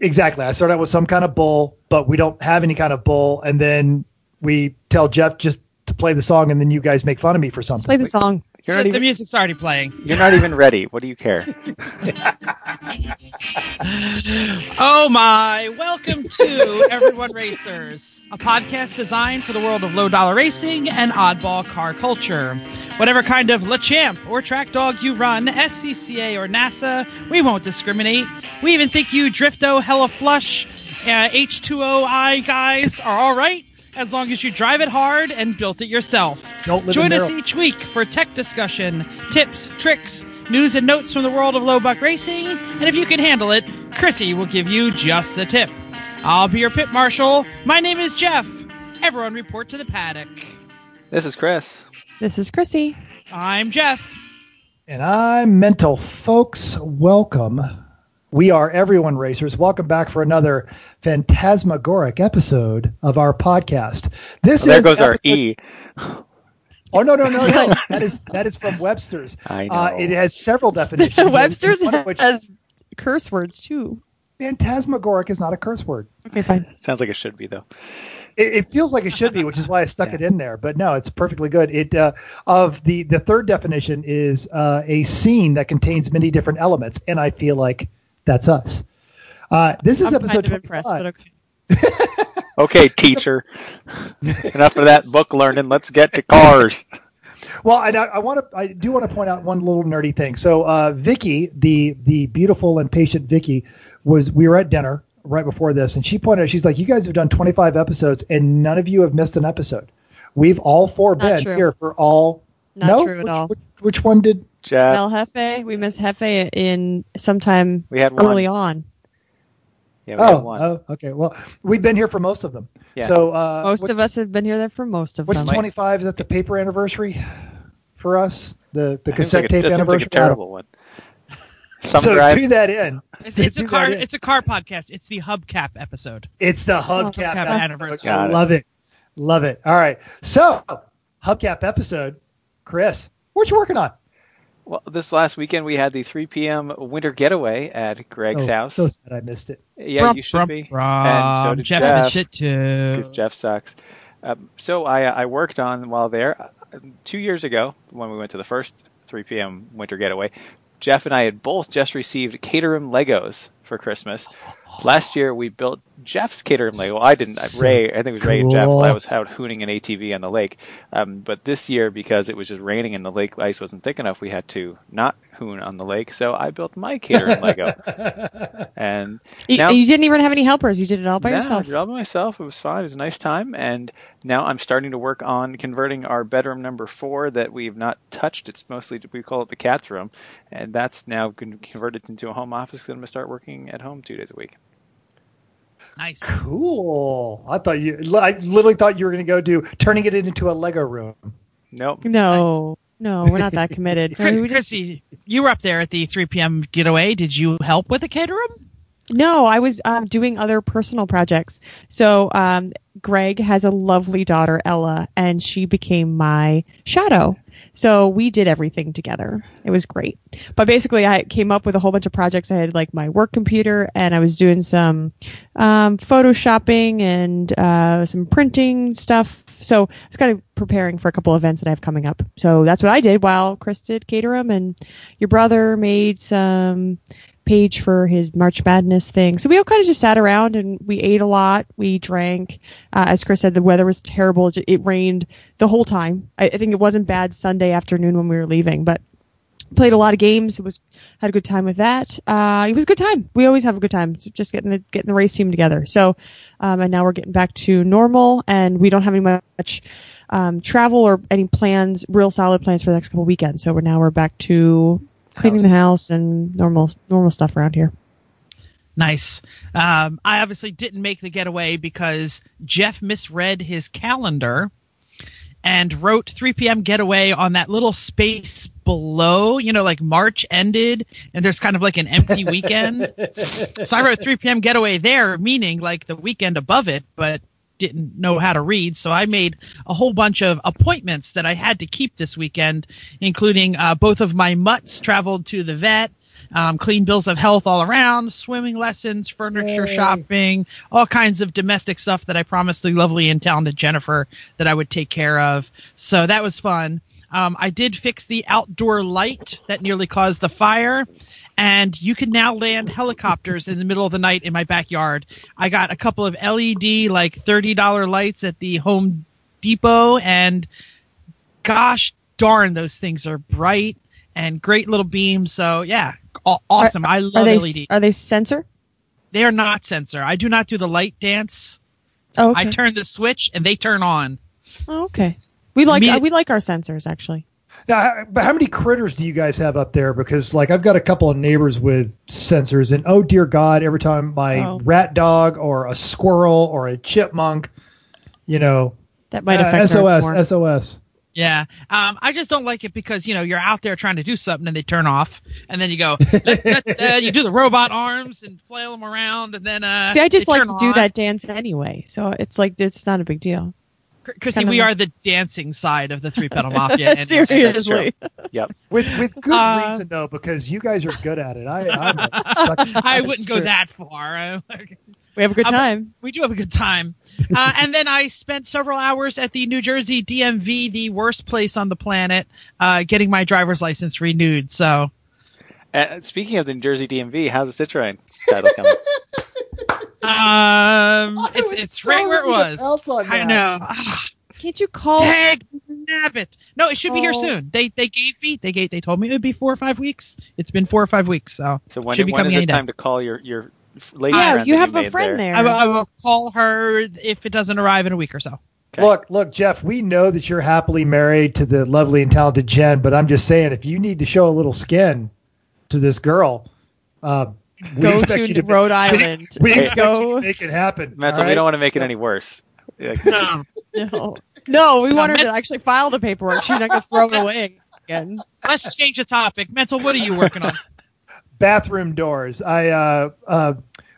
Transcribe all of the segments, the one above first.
Exactly. I start out with some kind of bull, but we don't have any kind of bull, and then we tell Jeff just to play the song, and then you guys make fun of me for something. Play the song. You're not the even music's already playing. you're not even ready. What do you care? Oh my! Welcome to Everyone Racers, a podcast designed for the world of low dollar racing and oddball car culture. Whatever kind of Le Champ or track dog you run, SCCA or NASA, we won't discriminate. We even think you Drifto, Hella Flush, uh, H2OI guys are all right as long as you drive it hard and built it yourself. Don't live Join in us each week for tech discussion, tips, tricks, news, and notes from the world of low buck racing. And if you can handle it, Chrissy will give you just the tip. I'll be your pit marshal. My name is Jeff. Everyone report to the paddock. This is Chris. This is Chrissy. I'm Jeff. And I'm mental, folks. Welcome. We are Everyone Racers. Welcome back for another phantasmagoric episode of our podcast. This Oh, there is goes our E. Oh no no no no! that is that is from Webster's. I know. Uh, it has several definitions. Webster's which has curse words too. phantasmagoric is not a curse word. Okay, fine. Sounds like it should be though. It, it feels like it should be, which is why I stuck it in there. But no, it's perfectly good. It uh, of the the third definition is uh, a scene that contains many different elements, and I feel like that's us. Uh, this is I'm episode kind of impressed, 25. but okay. Okay, teacher. Enough of that book learning. Let's get to cars. Well, and I, I want to, I do want to point out one little nerdy thing. So, uh, Vicky, the the beautiful and patient Vicky, was we were at dinner right before this, and she pointed out, she's like, "You guys have done 25 episodes, and none of you have missed an episode. We've all four Not been true. here for all. Not no, true at which, all. Which, which one did? Jeff, El Jefe, we missed Jefe in sometime we had one. early on. Yeah, we had Oh, one. oh, okay. Well, we've been here for most of them. Yeah. So, uh, Most what- of us have been here there for most of what's them. 25? Is that the paper anniversary for us? The the cassette like a- tape anniversary. Like a terrible one. Some so drive. to that end, It's, it's a car. It's a car podcast. It's the Hubcap episode. It's the hubcap Hubcap episode. anniversary. Got I it. love it. Love it. All right. So, hubcap episode. Chris, what you working on? Well, this last weekend we had the 3 p.m. winter getaway at Greg's oh, house. So sad I missed it. yeah, you should be. And so did Jeff, Jeff. missed it too. because Jeff sucks. Um, so I, I worked on while there uh, two years ago when we went to the first 3 p.m. winter getaway. Jeff and I had both just received Caterham Legos for Christmas. Last year we built Jeff's Caterham Lego. I didn't. I- Ray, I think it was Ray and Jeff. I was out hooning an ATV on the lake. Um, but this year, because it was just raining and the lake ice wasn't thick enough, we had to not hoon on the lake. So I built my Caterham Lego. And You, now- you didn't even have any helpers. You did it all by yeah, yourself. I did it all by myself. It was fine. It was a nice time. And now I'm starting to work on converting our bedroom number four that we've not touched. It's mostly, we call it the cat's room. And that's now con- converted into a home office. 'cause I'm going to start working at home two days a week. Nice. Cool. I thought you. I literally thought you were going to go do turning it into a Lego room. Nope. No, no, we're not that committed. I mean, just- Chrissy, you were up there at the 3 p.m. getaway. Did you help with the Caterham? No, I was um, doing other personal projects. So um, Greg has a lovely daughter, Ella, and she became my shadow. So we did everything together. It was great. But basically, I came up with a whole bunch of projects. I had like my work computer, and I was doing some um, photoshopping and uh, some printing stuff. So I was kind of preparing for a couple events that I have coming up. So that's what I did while Chris did Caterham, and your brother made some page for his March Madness thing. So we all kind of just sat around and we ate a lot. We drank. Uh, as Chris said, the weather was terrible. It- rained the whole time. I, I think it wasn't bad Sunday afternoon when we were leaving, but played a lot of games. It was had a good time with that. Uh, it was a good time. We always have a good time. Just getting the getting the race team together. So, um, and now we're getting back to normal, and we don't have any much um, travel or any plans, real solid plans for the next couple weekends. So we're now we're back to cleaning the house and normal normal stuff around here. Nice. Um, I obviously didn't make the getaway because Jeff misread his calendar and wrote 3 p.m. getaway on that little space below. You know, like March ended and there's kind of like an empty weekend. so I wrote 3 p.m. getaway there, meaning like the weekend above it, but didn't know how to read. So I made a whole bunch of appointments that I had to keep this weekend, including uh, both of my mutts traveled to the vet. um, clean bills of health all around, swimming lessons, furniture Yay. shopping, all kinds of domestic stuff that I promised the lovely and talented Jennifer that I would take care of. So that was fun. Um, I did fix the outdoor light that nearly caused the fire, and you can now land helicopters in the middle of the night in my backyard. I got a couple of LED, like $30 lights at the Home Depot, and gosh darn, those things are bright and great little beams. So, yeah, aw- awesome. I love Are they LED. are they sensor? They are not sensor. I do not do the light dance. Oh, okay. I turn the switch and they turn on. oh, okay. We like Me- uh, we like our sensors actually. Now, but how many critters do you guys have up there? Because like I've got a couple of neighbors with sensors, and oh dear God, every time my Oh. rat dog or a squirrel or a chipmunk, you know, That might uh, affect ours more. SOS, SOS. Yeah. Um, I just don't like it because, you know, you're out there trying to do something and they turn off. And then you go, "Let- let- uh, you do the robot arms and flail them around. And then, uh, See, I just like turn to do that dance anyway, so it's like it's not a big deal. Chrissy, we are the dancing side of the three pedal mafia. and- Seriously, Yep. With with good Uh, reason though, because you guys are good at it. I I'm. I wouldn't go that far. we have a good Um, time. we do have a good time. Uh, and then I spent several hours at the New Jersey DMV, the worst place on the planet, uh, getting my driver's license renewed. So Uh, speaking of the New Jersey DMV, how's the Citroen title coming? um, I it's it's so right where it was. I know. Can't you call? Dang, nabbit. No, it should be here Oh. soon. They they gave me they gave they told me it would be four or five weeks. It's been four or five weeks. So So when, Should be when coming is any it day. time to call your your lady yeah, friend you that have a friend there. I will, I will call her if it doesn't arrive in a week or so. Okay. Look, look, Jeff. We know that you're happily married to the lovely and talented Jen, but I'm just saying, if you need to show a little skin to this girl, uh, we Go to to Rhode we- Island. We Hey. expect you Go. make it happen. Mental, all we don't want to make it any worse. Like, No. No, no, we No, want her to actually file the paperwork. She's not going to throw it away again. Let's change the topic. Mental, what are you working on? bathroom doors. I uh, uh,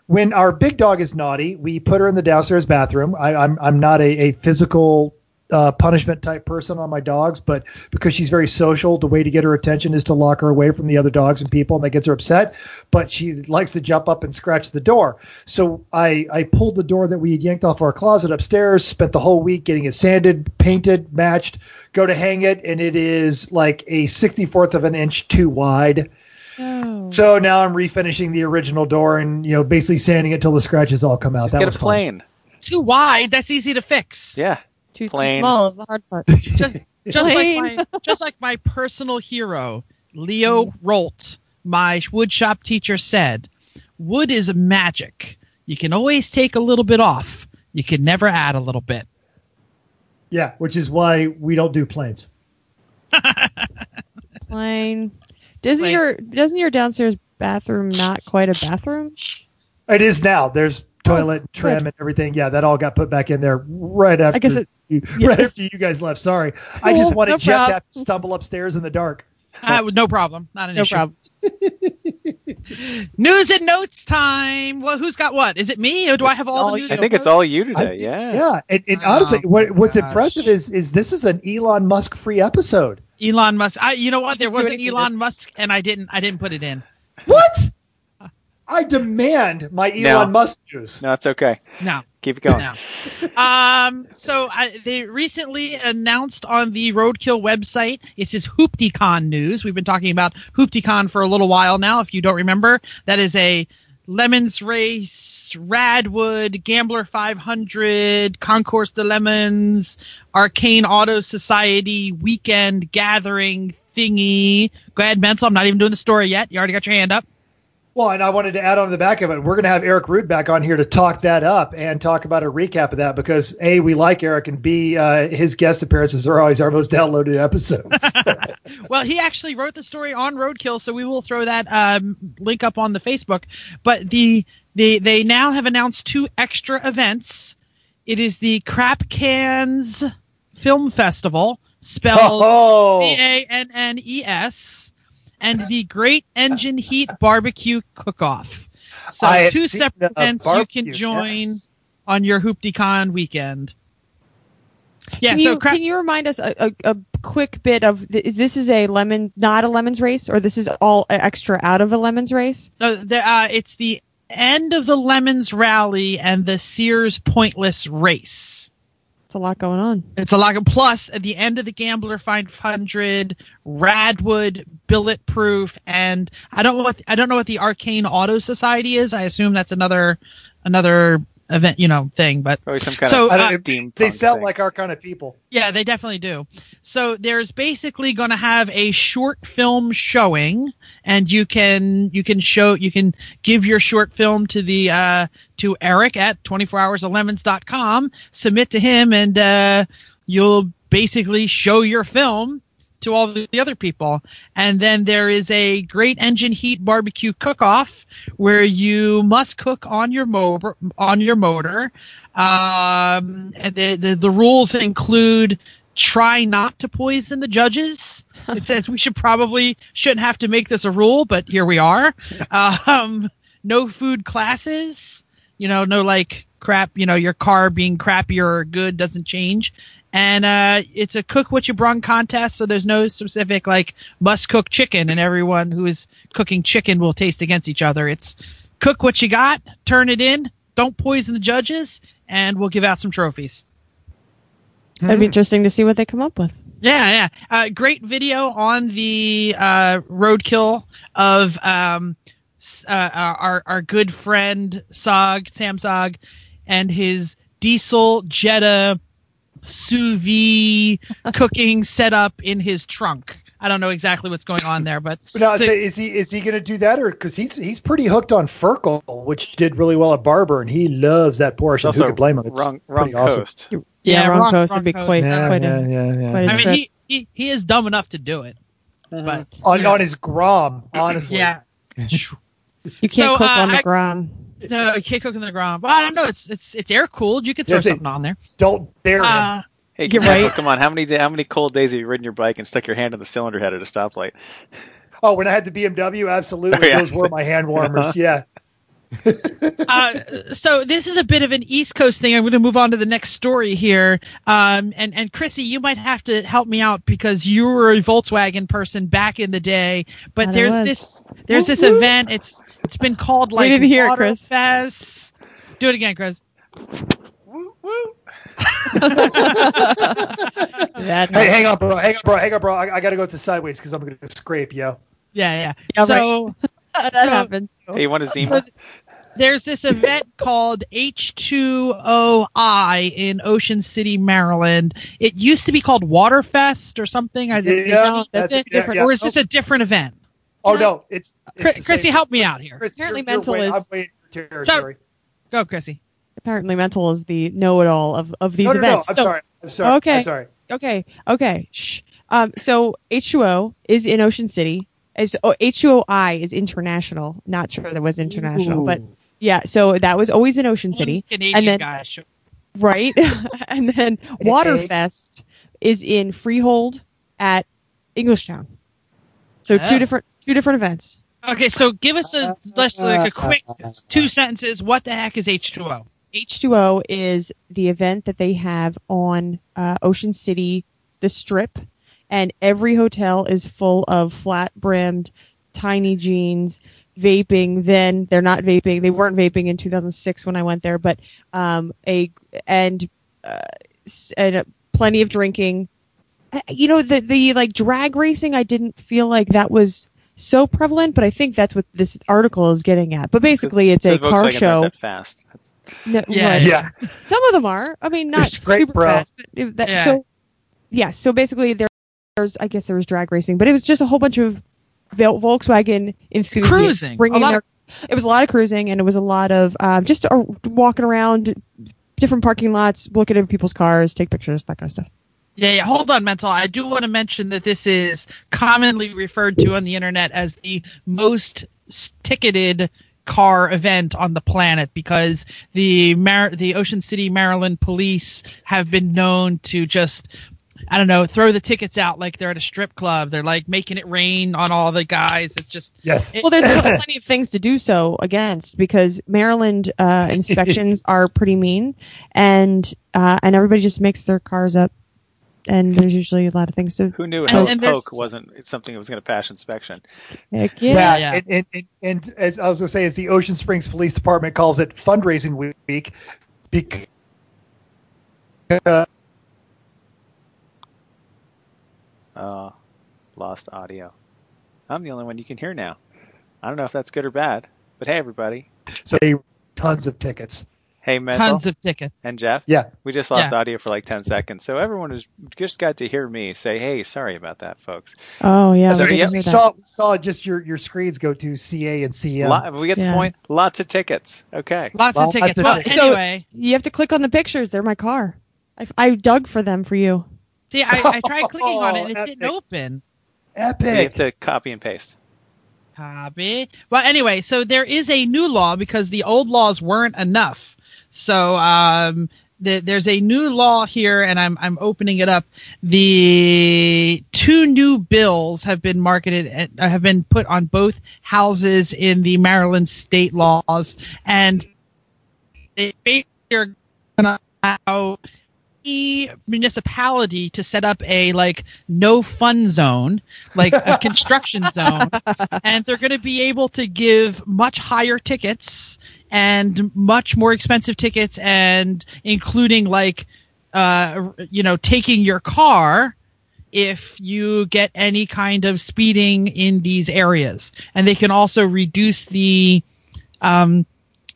when our big dog is naughty, we put her in the downstairs bathroom. I, I'm I'm not a, a physical uh, punishment type person on my dogs, but because she's very social, the way to get her attention is to lock her away from the other dogs and people, and that gets her upset. But she likes to jump up and scratch the door. So I I pulled the door that we had yanked off our closet upstairs. Spent the whole week getting it sanded, painted, matched. Go to hang it, and it is like a 64th of an inch too wide. Oh. So now I'm refinishing the original door and you know basically sanding it till the scratches all come out. just that get was a fun. Too wide. That's easy to fix. Yeah. Too, too small is the hard part. Just just like my just like my personal hero, Leo mm. Rolt, my woodshop teacher said, wood is magic. You can always take a little bit off. You can never add a little bit. Yeah, which is why we don't do planes. Plane. Doesn't Like- your doesn't your downstairs bathroom not quite a bathroom? It is now. There's toilet, good. trim, and everything. Yeah, that all got put back in there right after. guess it- you, yeah. right after you guys left. Sorry, I just wanted No Jeff to have to stumble upstairs in the dark. Uh, no problem. Not an No issue. problem. News and notes time. Well, who's got what? Is it me or do I have all All the news? I think it's notes? all you I- today. yeah. Yeah, and, and Oh, honestly, what, what's gosh. impressive is is this is an Elon Musk free episode. Elon Musk. I, you know what? There was an Elon Musk, and I didn't. I didn't put it in. What? I demand my Elon No. Musk news. No, it's okay. No. Keep it going. No. um, so I, they recently announced on the Roadkill website. It says HooptyCon news. We've been talking about HooptyCon for a little while now. If you don't remember, that is a Lemons Race, Radwood, Gambler 500, Concourse de Lemons, Arcane Auto Society weekend gathering thingy. Go ahead, Mental. I'm not even doing the story yet. You already got your hand up. Well, and I wanted to add on to the back of it. We're going to have Eric Rood back on here to talk that up and talk about a recap of that because a we like Eric and b uh, his guest appearances are always our most downloaded episodes. Well, he actually wrote the story on Roadkill, so we will throw that um, link up on the Facebook. But the the they now have announced two extra events. It is the Crap Cannes Film Festival, spelled oh, C A N N E S, and the Great Engine Heat Barbecue Cook-Off. So I two separate the events you can join yes. on your HooptyCon weekend. Yeah. Can so you cra- can you remind us a, a, a quick bit of th- is this is a lemon not a lemons race or this is all extra out of a lemons race? no, the, uh, it's the end of the Lemons Rally and the Sears Pointless Race. It's a lot going on. It's a lot. Of, plus, at the end of the Gambler 500, Radwood, Bulletproof, and I don't know what I don't know what the Arcane Auto Society is. I assume that's another another event, you know, thing. But Probably some kind So, of uh, they sound thing. like our kind of people. Yeah, they definitely do. So there's basically going to have a short film showing, and you can you can show you can give your short film to the uh, to Eric at 24hoursoflemons.com, submit to him, and uh, you'll basically show your film to all the other people. And then there is a great engine heat barbecue cook-off where you must cook on your motor on your motor. Um, and the, the the rules include try not to poison the judges. It says we should probably shouldn't have to make this a rule, but here we are. Um, no food classes. You know, no like crap. You know, your car being crappy or good doesn't change. And uh, it's a cook what you brung contest, so there's no specific like must cook chicken, and everyone who is cooking chicken will taste against each other. It's cook what you got, turn it in, don't poison the judges, and we'll give out some trophies. It'd be interesting to see what they come up with. Yeah, yeah. Uh, great video on the uh, roadkill of um, uh, our our good friend Sog Sam Sog and his diesel Jetta sous vide cooking setup in his trunk. I don't know exactly what's going on there, but But now, So- is he is he going to do that, or because he's he's pretty hooked on Ferkel, which did really well at Barber, and he loves that Porsche. and Who could blame him? It's wrong, wrong pretty awesome. coast. Yeah, wrong, wrong- coast would be quite, Yeah, quite yeah, a, yeah, yeah. quite a I mean he, he he is dumb enough to do it. But on, you on his Grom, honestly. yeah. you can't so, cook uh, on the I- ground. No, you can't cook in the ground. Well, I don't know. It's it's it's air cooled. You could throw Yes, it- something on there. Don't dare. Uh, Hey, You're Michael, right. Come on, how many da- how many cold days have you ridden your bike and stuck your hand in the cylinder head at a stoplight? oh, when I had the BMW, absolutely, Oh, yeah. those were my hand warmers. Yeah. uh, so this is a bit of an East Coast thing. I'm going to move on to the next story here. Um, and and Chrissy, you might have to help me out because you were a Volkswagen person back in the day. But That there's this there's this event. It's it's been called like didn't hear it, Chris. Waterfest. Do it again, Chris. Woo, woo. That, Hey, hang on, bro. Hang on, bro. Hang on, bro. I, I got to go to sideways because I'm going to scrape, yo. Yeah, yeah. Yeah, so that so- happened. Hey, you want a So Zima? There's this event called H2OI in Ocean City, Maryland. It used to be called Waterfest or something. I Yeah, that's that's- it. yeah, yeah. Or is this a different event? Oh no, it's, it's Chris, Chrissy, help me out here. Chris, Apparently you're, you're mental way- is- I'm waiting for territory. Go, Chrissy. Apparently, mental is the know-it-all of, of these No, no, no. events. I'm So- sorry. I'm sorry. Okay. I'm sorry. Okay, okay. Shh. Um, so H2O is in Ocean City. It's, oh, H2OI is international. Not sure that was international, but yeah. So that was always in Ocean City, Canadian and then- guy. Sure. right? and then Waterfest is in Freehold at Englishtown. So Oh. two different two different events. Okay, so give us a let's like a quick two sentences. What the heck is H2O? H2O is the event that they have on uh, Ocean City, the Strip, and every hotel is full of flat brimmed, tiny jeans, vaping. Then they're not vaping. They weren't vaping in 2006 when I went there, but um, a and uh, and uh, plenty of drinking. Uh, You know the the like drag racing. I didn't feel like that was so prevalent, but I think that's what this article is getting at. But basically, it's a car Volkswagens show. That fast. That's- No, Yeah, right. Yeah. Some of them are. I mean, not scrape, super bro. fast. But that, Yeah. So, yeah. So basically, there, there's I guess there was drag racing, but it was just a whole bunch of Vol- Volkswagen enthusiasts Cruising. bringing A lot their. of- it was a lot of cruising, and it was a lot of um, just uh, walking around different parking lots, looking at people's cars, take pictures, that kind of stuff. Yeah, yeah. Hold on, mental. I do want to mention that this is commonly referred to on the internet as the most ticketed car event on the planet because the Mar- the Ocean City, Maryland police have been known to just I don't know, throw the tickets out like they're at a strip club. They're like making it rain on all the guys. It's just Yes. It- Well, there's plenty of things to do so against because Maryland uh, inspections are pretty mean, and uh, and everybody just makes their cars up and there's usually a lot of things to. Who knew And- Hell's and there's- wasn't something that was going to pass inspection? Heck yeah. That, Yeah. And, and, and, and as I was going to say, as the Ocean Springs Police Department calls it, fundraising week, because Uh, Oh, lost audio. I'm the only one you can hear now. I don't know if that's good or bad, but hey, everybody. so tons of tickets. Hey, Mental Tons of tickets. and Jeff. Yeah. We just lost Yeah. audio for like 10 seconds, so everyone who's just got to hear me say, "Hey, sorry about that, folks." Oh yeah. So, we yeah, we saw we saw just your, your screens go to CA and CM. Lo- we get the point. Lots of tickets. Okay. Lots Lots of tickets. of well, tickets. So- anyway, You have to click on the pictures. They're my car. I, I dug for them for you. See, I, I tried clicking on it and it Epic. didn't open. Epic. You have to copy and paste. Copy. Well, anyway, so there is a new law because the old laws weren't enough. So um, the, there's a new law here, and I'm I'm opening it up. The two new bills have been marketed, at, uh, have been put on both houses in the Maryland state laws, and they basically are going to allow any municipality to set up a like no fun zone, like a construction zone, and they're going to be able to give much higher tickets and much more expensive tickets, and including like, uh, you know, taking your car if you get any kind of speeding in these areas, and they can also reduce the um,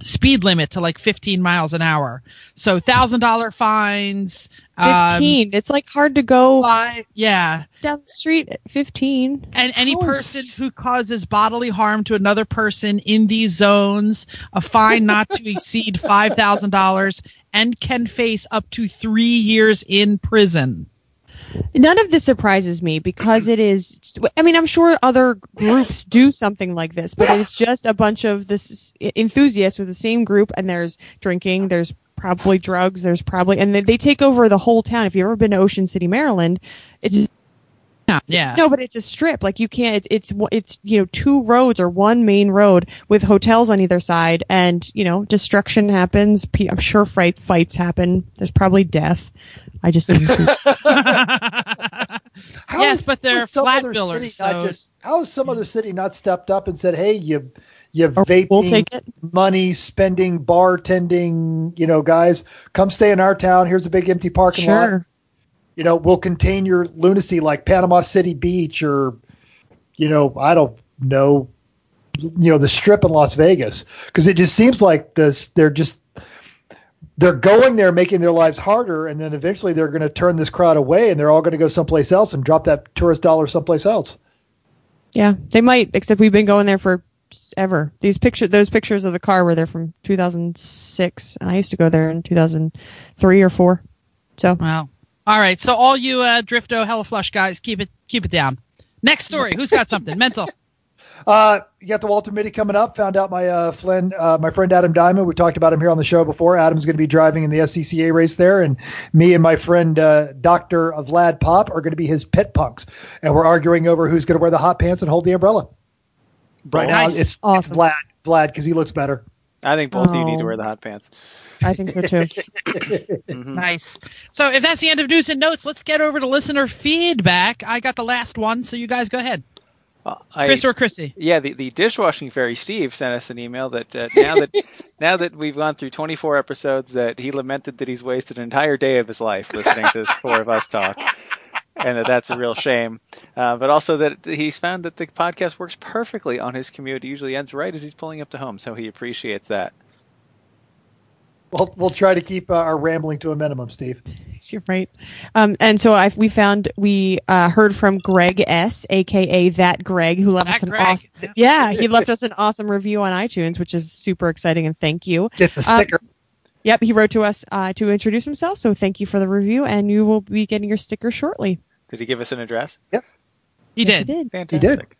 speed limit to like 15 miles an hour. So thousand dollar fines. um, Fifteen. it's like hard to go fi- yeah, down the street at fifteen. and any person who causes bodily harm to another person in these zones, a fine not to exceed five thousand dollars, and can face up to three years in prison. None of this surprises me because it is. I mean, I'm sure other groups do something like this, but it's just a bunch of this enthusiasts with the same group, and there's drinking, there's probably drugs, there's probably, and they, they take over the whole town. If you've ever been to Ocean City, Maryland, it's Yeah. no, but it's a strip. Like you can't. It, it's it's you know two roads or one main road with hotels on either side, and you know destruction happens. I'm sure fight fights happen. There's probably death. I just didn't see. How Yes, is- but they're how is some flat other billers, city not so- just- how has some other city not stepped up and said, "Hey, you, you oh, Or vaping, we'll take it. money spending, bartending, you know, guys, come stay in our town. Here's a big empty parking lot. You know, we'll contain your lunacy like Panama City Beach or, you know, I don't know, you know, the Strip in Las Vegas because it just seems like this. They're just they're going there, making their lives harder, and then eventually they're going to turn this crowd away, and they're all going to go someplace else and drop that tourist dollar someplace else. Yeah, they might. Except we've been going there for ever. These picture, those pictures of the car were there from 2006, and I used to go there in 2003 or four. So Wow. All right. So all you uh, Drifto Hella Flush guys, keep it keep it down. Next story. Who's got something mental? Uh, you got the Walter Mitty coming up. Found out my uh, friend, uh, my friend Adam Diamond. We talked about him here on the show before. Adam's going to be driving in the SCCA race there, and me and my friend uh, Doctor Vlad Pop are going to be his pit punks, and we're arguing over who's going to wear the hot pants and hold the umbrella. Right now, Nice. it's, it's Awesome. Vlad, Vlad, because he looks better. I think both of you need to Oh. wear the hot pants. I think so too. Mhm. Nice. So if that's the end of news and notes, let's get over to listener feedback. I got the last one, so you guys go ahead. I, Chris or Chrissy? yeah, the, the dishwashing fairy Steve sent us an email that uh, now that now that we've gone through 24 episodes, that he lamented that he's wasted an entire day of his life listening to the four of us talk, and that that's a real shame. Uh, but also that he's found that the podcast works perfectly on his commute. It usually ends right as he's pulling up to home, so he appreciates that. We'll, we'll try to keep uh, our rambling to a minimum, Steve. You're right. Um, and so I we found we uh, heard from Greg S, aka that Greg, who left That us an Greg. awesome. Yeah, he left us an awesome review on iTunes, which is super exciting, and thank you. Get the Um, sticker. Yep, he wrote to us uh, to introduce himself, so thank you for the review, and you will be getting your sticker shortly. Did he give us an address? yes, He Yes, did. He did. Fantastic.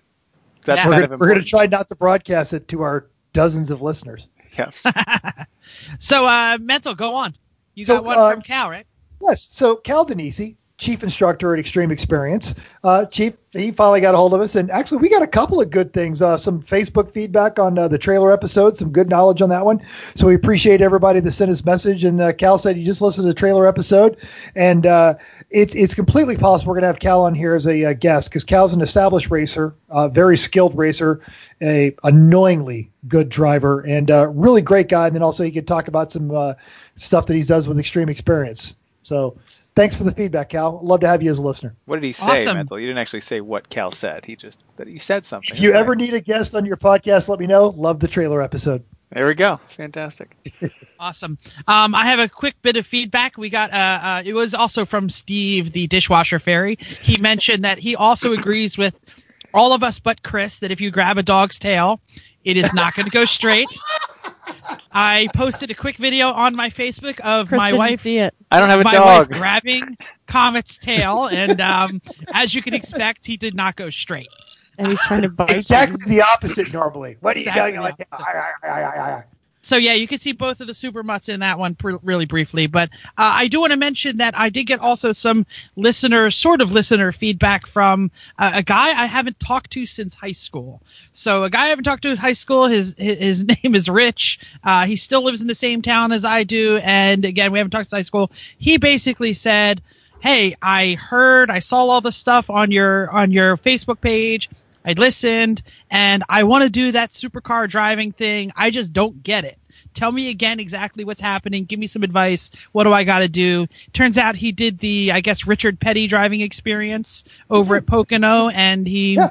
That's Yeah. we're gonna, we're going to try not to broadcast it to our dozens of listeners. Yes. So uh, mental, go on. You So, got one uh, from Cal, right? Yes. So Cal Denisi, chief instructor at Extreme Experience. Uh, chief, he finally got a hold of us, and actually, we got a couple of good things. Uh, some Facebook feedback on uh, the trailer episode, some good knowledge on that one. So we appreciate everybody that sent us message. And uh, Cal said you just listened to the trailer episode, and uh, it's it's completely possible we're going to have Cal on here as a uh, guest because Cal's an established racer, uh, very skilled racer, a annoyingly good driver, and uh, really great guy. And then also he could talk about some stuff that he does with Extreme Experience. So thanks for the feedback, Cal. Love to have you as a listener. What did he say, Awesome. Mental? You didn't actually say what Cal said. He just that he said something. If you Right. ever need a guest on your podcast, let me know. Love the trailer episode. there we go. Fantastic. Awesome. Um, I have a quick bit of feedback. We got uh, uh, it was also from Steve, the dishwasher fairy. He mentioned that he also agrees with all of us but Chris that if you grab a dog's tail, it is not going to go straight. I posted a quick video on my Facebook of Chris my didn't wife see it. I don't have a my dog. wife grabbing Comet's tail, and um, as you can expect, he did not go straight. And he's trying to bite. him. Exactly the opposite normally. What are you Exactly doing? So yeah, you can see both of the super mutts in that one pr- really briefly. But uh, I do want to mention that I did get also some listener, sort of listener feedback from uh, a guy I haven't talked to since high school. So a guy I haven't talked to since high school. His his, his name is Rich. Uh, he still lives in the same town as I do, and again, we haven't talked since high school. He basically said, "Hey, I heard, I saw all the stuff on your on your Facebook page." I listened and I want to do that supercar driving thing. I just don't get it. Tell me again exactly what's happening. Give me some advice. What do I got to do? Turns out he did the, I guess, Richard Petty driving experience over at Pocono, and he Yeah.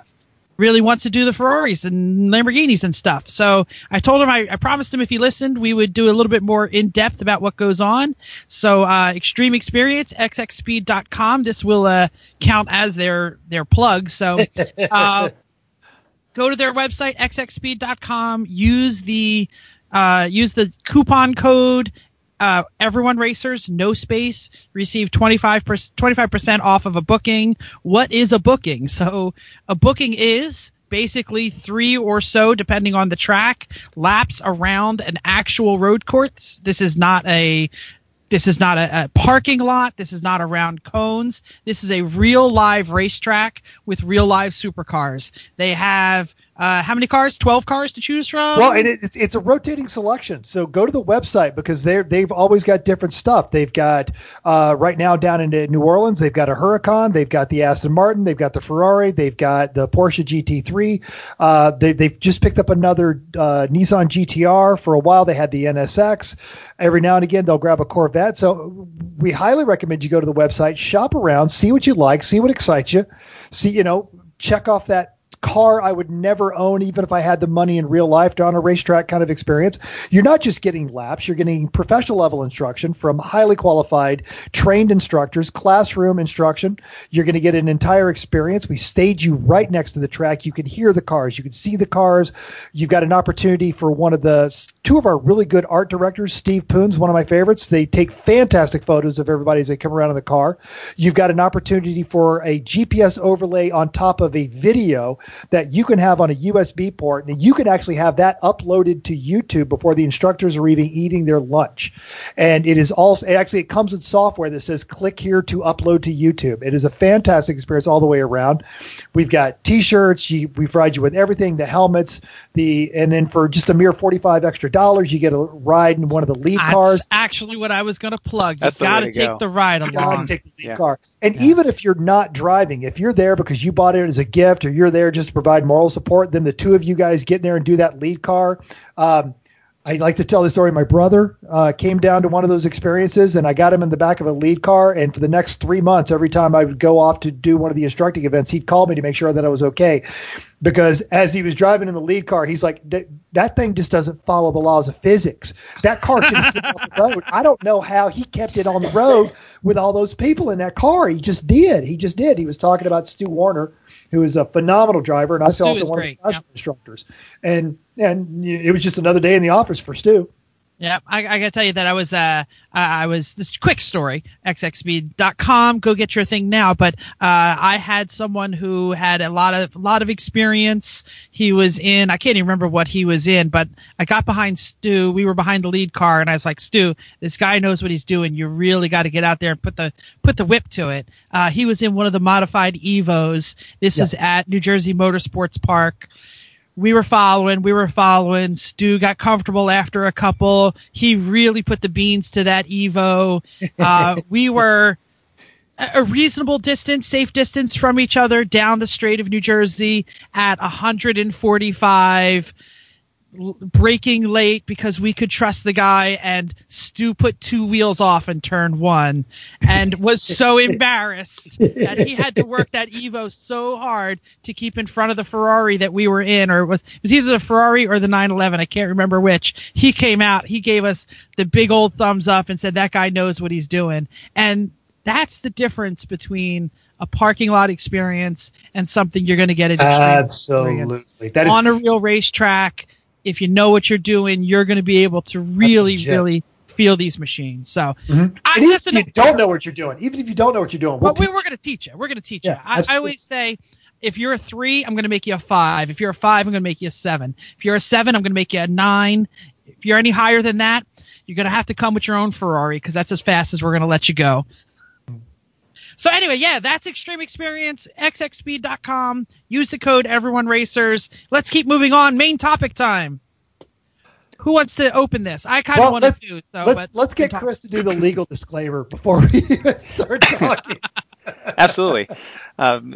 really wants to do the Ferraris and Lamborghinis and stuff. So I told him, I, I promised him if he listened, we would do a little bit more in depth about what goes on. So uh, Extreme Experience, xxspeed.com. This will uh, count as their their plug. So. Uh, go to their website xxspeed.com use the uh, use the coupon code uh, everyone racers no space receive 25 percent off of a booking. What is a booking? So a booking is basically three or so depending on the track laps around an actual road course. This is not a this is not a, a parking lot. This is not around cones. This is a real live racetrack with real live supercars. They have uh, how many cars? Twelve cars to choose from. Well, and it, it's it's a rotating selection. So go to the website because they they've always got different stuff. They've got uh, right now down in New Orleans, they've got a Huracan, they've got the Aston Martin, they've got the Ferrari, they've got the Porsche GT3. Uh, they they've just picked up another uh, Nissan GTR. For a while, they had the NSX. Every now and again, they'll grab a Corvette. So we highly recommend you go to the website, shop around, see what you like, see what excites you, see you know, check off that car I would never own, even if I had the money in real life to on a racetrack kind of experience. You're not just getting laps, you're getting professional level instruction from highly qualified, trained instructors, classroom instruction. You're going to get an entire experience. We stage you right next to the track. You can hear the cars, you can see the cars. You've got an opportunity for one of the two of our really good art directors, Steve Poons, one of my favorites. They take fantastic photos of everybody as they come around in the car. You've got an opportunity for a GPS overlay on top of a video that you can have on a USB port, and you can actually have that uploaded to YouTube before the instructors are even eating their lunch. And it is also actually it comes with software that says click here to upload to YouTube. It is a fantastic experience all the way around. We've got T-shirts. You, we provide you with everything, the helmets, the and then for just a mere forty-five extra dollars, you get a ride in one of the lead cars. That's cars. actually what I was going to plug. You That's got to to take go. the ride You along. take the lead Yeah. car. And Yeah. even if you're not driving, if you're there because you bought it as a gift or you're there just to provide moral support, then the two of you guys get in there and do that lead car. Um, I like to tell the story. My brother uh, came down to one of those experiences, and I got him in the back of a lead car. And for the next three months, every time I would go off to do one of the instructing events, he'd call me to make sure that I was okay. Because as he was driving in the lead car, he's like, "That- "That thing just doesn't follow the laws of physics. That car can sit on the road. I don't know how he kept it on the road with all those people in that car. He just did. He just did. He was talking about Stu Warner, who is a phenomenal driver, and I was Stu also one great, of the national instructors. And and it was just another day in the office for Stu. Yeah, I, I gotta tell you that I was uh I was this quick story xxspeed.com go get your thing now but uh I had someone who had a lot of a lot of experience. He was in I can't even remember what he was in but I got behind Stu we were behind the lead car and I was like Stu this guy knows what he's doing you really got to get out there and put the put the whip to it. Uh he was in one of the modified Evos. This Yeah. is at New Jersey Motorsports Park we were following, we were following. Stu got comfortable after a couple. He really put the beans to that Evo. Uh, we were a a reasonable distance, safe distance from each other down the Straight of New Jersey at 145, braking late because we could trust the guy. And Stu put two wheels off and turn one and was so embarrassed that he had to work that Evo so hard to keep in front of the Ferrari that we were in, or it was it was either the Ferrari or the 911. I can't remember which. He came out, he gave us the big old thumbs up and said that guy knows what he's doing, and that's the difference between a parking lot experience and something you're going to get at. Absolutely. That is on a real racetrack. If you know what you're doing, you're going to be able to really, really feel these machines. So, Mhm. I, even if you don't know what you're doing, even if you don't know what you're doing, we'll we were going to teach you. We're going to teach Yeah, you. I, I always say, if you're a three, I'm going to make you a five. If you're a five, I'm going to make you a seven. If you're a seven, I'm going to make you a nine. If you're any higher than that, you're going to have to come with your own Ferrari because that's as fast as we're going to let you go. So anyway, yeah, that's Extreme Experience, xxspeed.com. Use the code Everyone Racers. Let's keep moving on. Main topic time. Who wants to open this? I kind of Well, want to do so. let's but let's get Chris to do the legal disclaimer before we start talking. Absolutely. Um,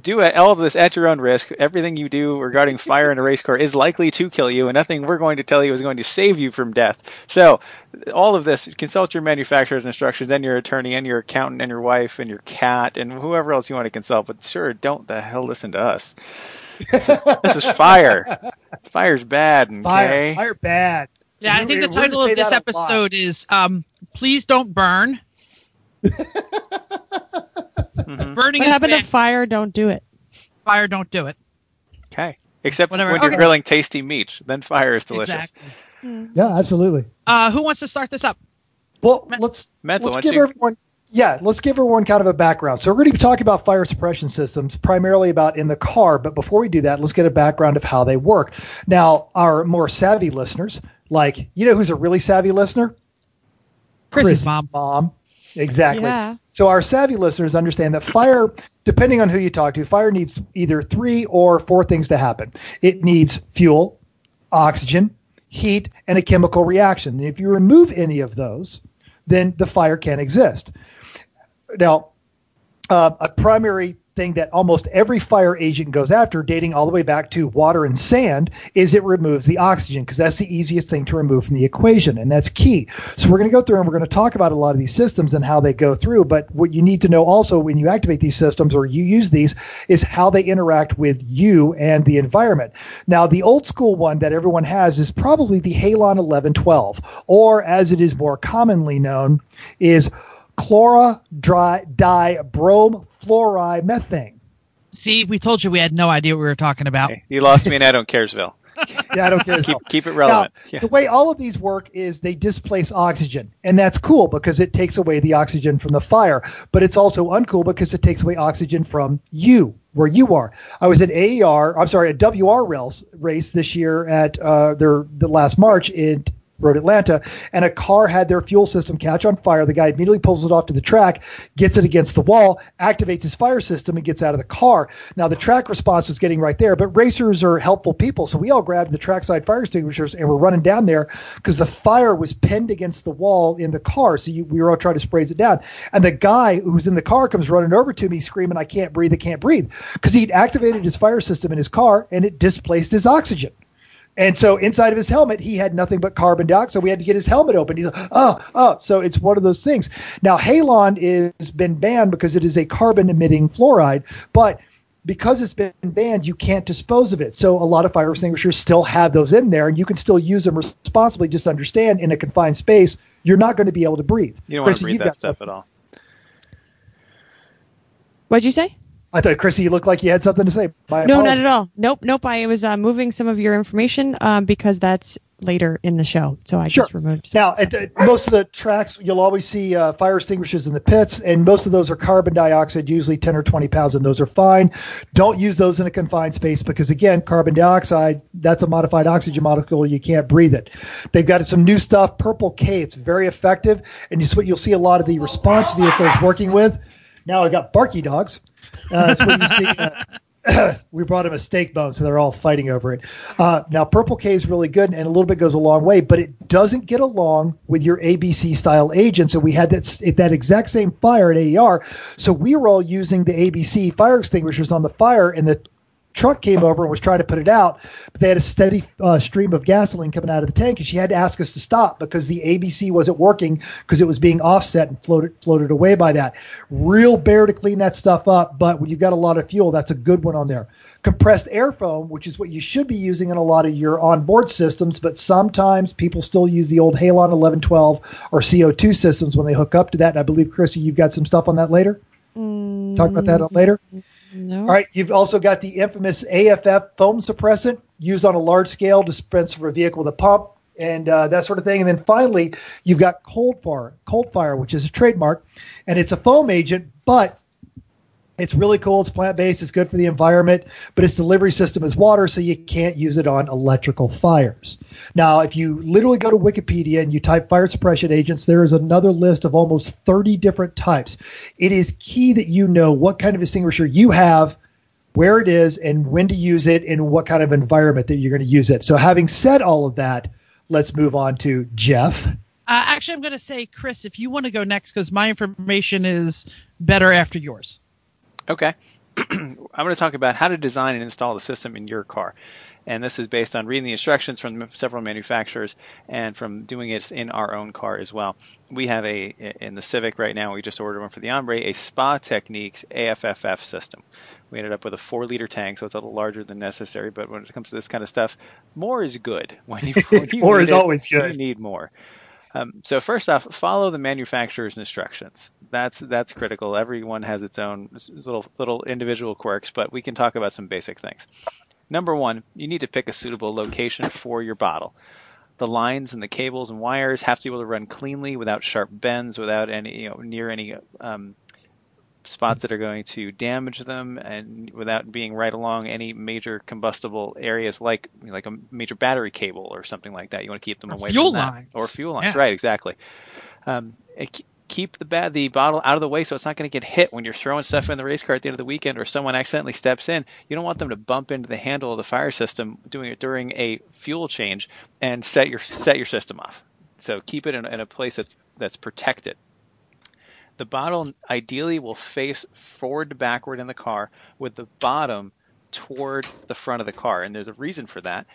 do all of this at your own risk. Everything you do regarding fire in a race car is likely to kill you, and nothing we're going to tell you is going to save you from death. So, all of this, consult your manufacturer's instructions and your attorney and your accountant and your wife and your cat and whoever else you want to consult. But sure, don't the hell listen to us. This is, this is fire. Fire's bad. Okay? Fire, fire bad. Yeah, I think the title of this that a lot. episode is um, "Please Don't Burn." Mhm. Burning What is happened bad. to fire? Don't do it. fire? Don't do it. Okay. Except Whatever. when you're grilling tasty meats, then fire is delicious. Exactly. Yeah, absolutely. Uh, who wants to start this up? Well, Ma- let's Mental, let's give don't you- everyone yeah, let's give everyone kind of a background. So we're going to be talking about fire suppression systems, primarily about in the car. But before we do that, let's get a background of how they work. Now, our more savvy listeners, like you know, who's a really savvy listener? Chrissy's Chris' mom. Mom. Exactly. Yeah. So our savvy listeners understand that fire, depending on who you talk to, fire needs either three or four things to happen. It needs fuel, oxygen, heat, and a chemical reaction. And if you remove any of those, then the fire can't exist. Now, uh, a primary thing that almost every fire agent goes after, dating all the way back to water and sand, is it removes the oxygen because that's the easiest thing to remove from the equation, and that's key. So we're going to go through and we're going to talk about a lot of these systems and how they go through. But what you need to know also when you activate these systems or you use these is how they interact with you and the environment. Now, the old school one that everyone has is probably the Halon 1112, or as it is more commonly known, is chlorodibromfluoromethane. See, we told you we had no idea what we were talking about. Hey, you lost me in I don't caresville. Yeah, I don't care. Keep, keep it relevant. Now, Yeah. The way all of these work is they displace oxygen, and that's cool because it takes away the oxygen from the fire. But it's also uncool because it takes away oxygen from you, where you are. I was at AER, I'm sorry, at WRL's race this year at uh, their the last March in Road Atlanta, and a car had their fuel system catch on fire. The guy immediately pulls it off to the track, gets it against the wall, activates his fire system, and gets out of the car. Now the track response was getting right there, but racers are helpful people, so we all grabbed the trackside fire extinguishers and we're running down there because the fire was pinned against the wall in the car. So you, we were all trying to sprays it down, and the guy who's in the car comes running over to me, screaming, "I can't breathe! I can't breathe!" because he'd activated his fire system in his car and it displaced his oxygen. And so inside of his helmet, he had nothing but carbon dioxide. We had to get his helmet open. He's like, oh, oh. So it's one of those things. Now, halon is been banned because it is a carbon emitting fluoride, but because it's been banned, you can't dispose of it. So a lot of fire extinguishers still have those in there, and you can still use them responsibly. Just understand, in a confined space, you're not going to be able to breathe. You don't want to breathe that stuff at all. What'd you say? I thought, Chrissy, you looked like you had something to say. My No, not apologies. at all. Nope, nope. I was uh, moving some of your information um, because that's later in the show, so I Sure. just removed. Now, at most of the tracks, you'll always see uh, fire extinguishers in the pits, and most of those are carbon dioxide, usually 10 or 20 pounds, and those are fine. Don't use those in a confined space because, again, carbon dioxide, that's a modified oxygen molecule. You can't breathe it. They've got some new stuff, Purple K. It's very effective, and what you'll see a lot of the response vehicles working with. Now I've got barky dogs. Uh, that's what you see. Uh, we brought him a steak bone, so they're all fighting over it. Uh, now, Purple K is really good, and a little bit goes a long way, but it doesn't get along with your ABC style agent. So we had that that exact same fire at AER. So we were all using the ABC fire extinguishers on the fire, and the truck came over and was trying to put it out, but they had a steady uh, stream of gasoline coming out of the tank, and she had to ask us to stop because the ABC wasn't working because it was being offset and floated floated away by that. Real bear to clean that stuff up, but when you've got a lot of fuel, that's a good one on there. Compressed air foam, which is what you should be using in a lot of your onboard systems, but sometimes people still use the old Halon 1112 or CO2 systems when they hook up to that. And I believe, Chrissy, you've got some stuff on that later. Talk about that later. No. All right, you've also got the infamous AFF foam suppressant used on a large scale to dispense for a vehicle with a pump and uh, that sort of thing. And then finally, you've got Cold Fire, Cold Fire, which is a trademark, and it's a foam agent, but it's really cool. It's plant based. It's good for the environment, but its delivery system is water, so you can't use it on electrical fires. Now, if you literally go to Wikipedia and you type fire suppression agents, there is another list of almost 30 different types. It is key that you know what kind of extinguisher you have, where it is, and when to use it, and what kind of environment that you're going to use it. So, having said all of that, let's move on to Jeff. Uh, actually, I'm going to say, Chris, if you want to go next, because my information is better after yours. Okay. I'm going to talk about how to design and install the system in your car. And this is based on reading the instructions from several manufacturers and from doing it in our own car as well. We have a, in the Civic right now, we just ordered one for the Ombre, a Spa Techniques AFFF system. We ended up with a four liter tank, so it's a little larger than necessary. But when it comes to this kind of stuff, more is good. When you, when you More is it, always good. You need more. Um, so first off, follow the manufacturer's instructions. That's that's critical. Everyone has its own little little individual quirks, but we can talk about some basic things. Number one, you need to pick a suitable location for your bottle. The lines and the cables and wires have to be able to run cleanly without sharp bends, without any you know near any um, spots that are going to damage them, and without being right along any major combustible areas like like a major battery cable or something like that. You want to keep them Or away fuel from that. lines. or fuel lines. Yeah. Right, exactly. Um, keep the ba- the bottle out of the way so it's not going to get hit when you're throwing stuff in the race car at the end of the weekend or someone accidentally steps in. You don't want them to bump into the handle of the fire system doing it during a fuel change and set your set your system off. So keep it in, in a place that's that's protected. The bottle ideally will face forward to backward in the car with the bottom toward the front of the car. And there's a reason for that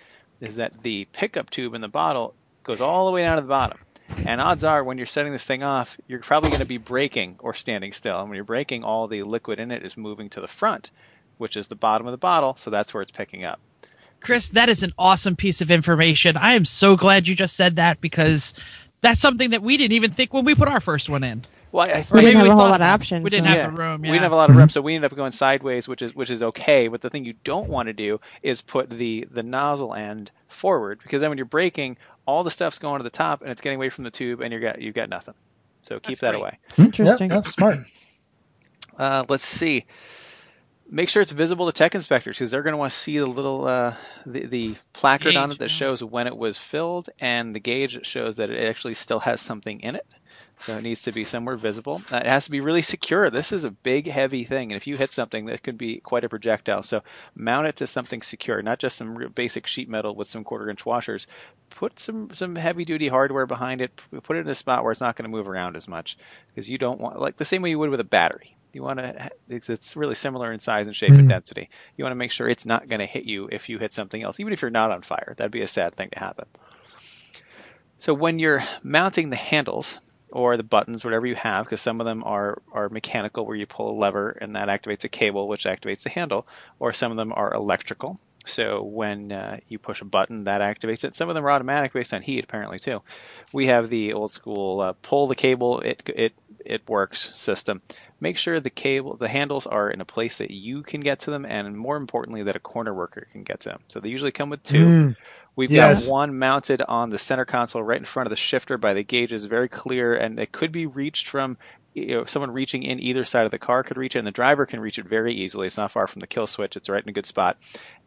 is that the pickup tube in the bottle goes all the way down to the bottom. And odds are, when you're setting this thing off, you're probably going to be braking or standing still. And when you're braking, all the liquid in it is moving to the front, which is the bottom of the bottle. So that's where it's picking up. Chris, that is an awesome piece of information. I am so glad you just said that because that's something that we didn't even think when we put our first one in. Well, I, Or We didn't maybe have a whole lot of about options, We didn't though. have the room. Yeah. We didn't have a lot of room, so we ended up going sideways, which is which is okay. But the thing you don't want to do is put the the nozzle end forward because then when you're braking, all the stuff's going to the top and it's getting away from the tube, and you got you've got nothing. So keep That's that great. away. Interesting. Yeah, yeah, smart. Uh, let's see. Make sure it's visible to tech inspectors because they're going to want to see the little uh, the, the placard on it that yeah. shows when it was filled and the gauge that shows that it actually still has something in it. So it needs to be somewhere visible. Uh, it has to be really secure. This is a big, heavy thing, and if you hit something, that could be quite a projectile. So mount it to something secure, not just some basic sheet metal with some quarter-inch washers. Put some some heavy-duty hardware behind it. Put it in a spot where it's not going to move around as much, because you don't want like the same way you would with a battery. You want to. It's, it's really similar in size and shape and Mhm. density. You want to make sure it's not going to hit you if you hit something else, even if you're not on fire. That'd be a sad thing to happen. So when you're mounting the handles or the buttons, whatever you have, because some of them are, are mechanical where you pull a lever and that activates a cable, which activates the handle, or some of them are electrical. So when uh, you push a button, that activates it. Some of them are automatic based on heat, apparently too. We have the old school uh, pull the cable, it it it works system. Make sure the cable, the handles are in a place that you can get to them, and more importantly, that a corner worker can get to them. So they usually come with two Mm. We've Yes. got one mounted on the center console right in front of the shifter by the gauges, very clear, and it could be reached from you know, someone reaching in either side of the car could reach it, and the driver can reach it very easily. It's not far from the kill switch. It's right in a good spot.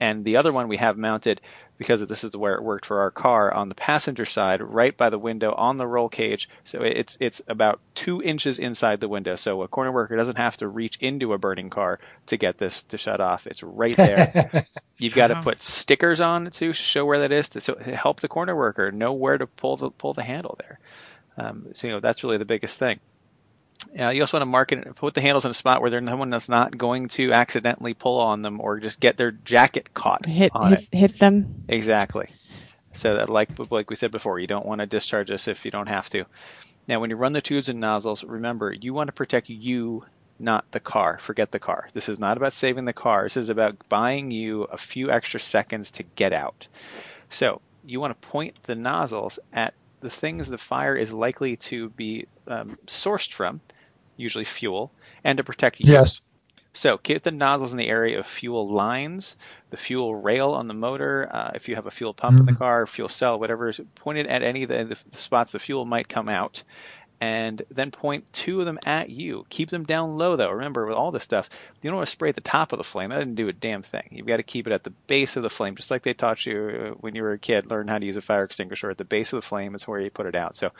And the other one we have mounted because this is where it worked for our car on the passenger side, right by the window on the roll cage. So it's it's about two inches inside the window. So a corner worker doesn't have to reach into a burning car to get this to shut off. It's right there. You've got to put stickers on it to show where that is to so help the corner worker know where to pull the pull the handle there. Um, so you know that's really the biggest thing. Uh, you also want to mark it, put the handles in a spot where there's no one that's not going to accidentally pull on them or just get their jacket caught Hit on hit, it. hit them. Exactly. So that, like like we said before, you don't want to discharge this if you don't have to. Now, when you run the tubes and nozzles, remember you want to protect you, not the car. Forget the car. This is not about saving the car. This is about buying you a few extra seconds to get out. So you want to point the nozzles at the things the fire is likely to be um, sourced from, usually fuel, and to protect you. yes. So keep the nozzles in the area of fuel lines, the fuel rail on the motor. Uh, if you have a fuel pump in the Mhm. car, fuel cell, whatever is pointed at any of the, the spots the fuel might come out, and then point two of them at you. Keep them down low though. Remember, with all this stuff, you don't want to spray at the top of the flame. That doesn't do a damn thing. You've got to keep it at the base of the flame, just like they taught you uh, when you were a kid. Learn how to use a fire extinguisher at the base of the flame is where you put it out. So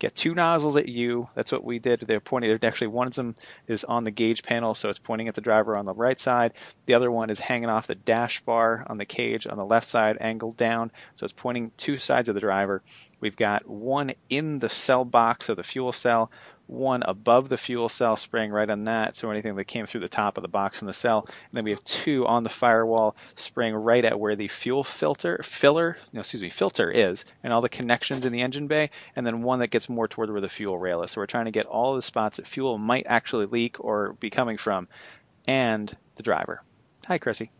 get two nozzles at you. That's what we did. They're pointing. Actually, one of them is on the gauge panel, so it's pointing at the driver on the right side. The other one is hanging off the dash bar on the cage on the left side, angled down, so it's pointing two sides of the driver. We've got one in the cell box of the fuel cell, one above the fuel cell, spraying right on that, so anything that came through the top of the box in the cell. And then we have two on the firewall, spraying right at where the fuel filter, filler, no, excuse me, filter is, and all the connections in the engine bay, and then one that gets more toward where the fuel rail is. So we're trying to get all the spots that fuel might actually leak or be coming from, and the driver. Hi, Chrissy.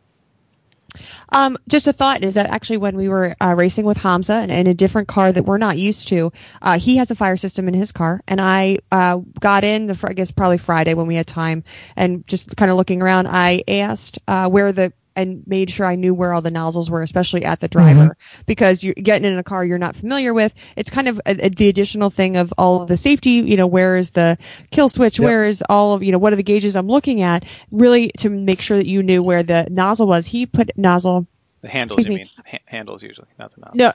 Um, just a thought is that actually when we were uh, racing with Hamza and in a different car that we're not used to, uh, he has a fire system in his car, and I uh, got in the I guess probably Friday when we had time and just kind of looking around. I asked uh, where the and made sure I knew where all the nozzles were, especially at the driver, mm-hmm. because you're getting in a car you're not familiar with. It's kind of a, a- the additional thing of all of the safety. You know, where is the kill switch? Yep. Where is all of you know what are the gauges I'm looking at? Really to make sure that you knew where the nozzle was. He put nozzle The handles, Excuse you me. mean? Ha- handles usually, not the nozzle. no,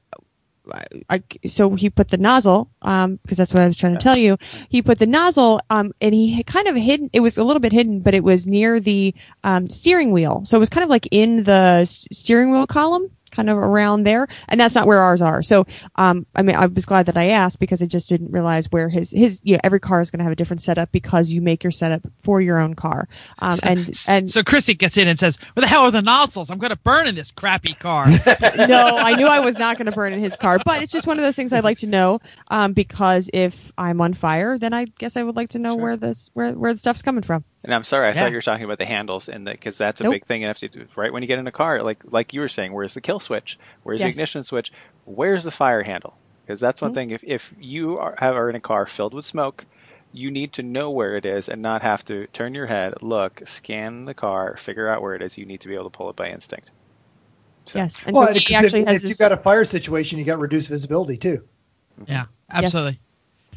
I, so he put the nozzle, um, because that's what I was trying to tell you. He put the nozzle, um, and he kind of hidden. It was a little bit hidden, but it was near the um, steering wheel. So it was kind of like in the steering wheel column, kind of around there. And that's not where ours are. So, um, I mean, I was glad that I asked because I just didn't realize where his his. Yeah, every car is going to have a different setup because you make your setup for your own car. Um, and and so Chrissy gets in and says, "Where the hell are the nozzles? I'm going to burn in this crappy car." no, I knew I was not going to burn in his car, but it's just one of those things I'd like to know um, because if I'm on fire, then I guess I would like to know where this where where the stuff's coming from. And I'm sorry, I Yeah. thought you were talking about the handles, and because that's a Nope. big thing you have to do. Right when you get in a car, like like you were saying, where's the kill switch? Where's Yes. the ignition switch? Where's the fire handle? Because that's one Mhm. thing. If if you are, have, are in a car filled with smoke, you need to know where it is and not have to turn your head, look, scan the car, figure out where it is. You need to be able to pull it by instinct. So, Yes, and Well, so he actually if, has if this. you've got a fire situation, you got reduced visibility too. yeah, absolutely.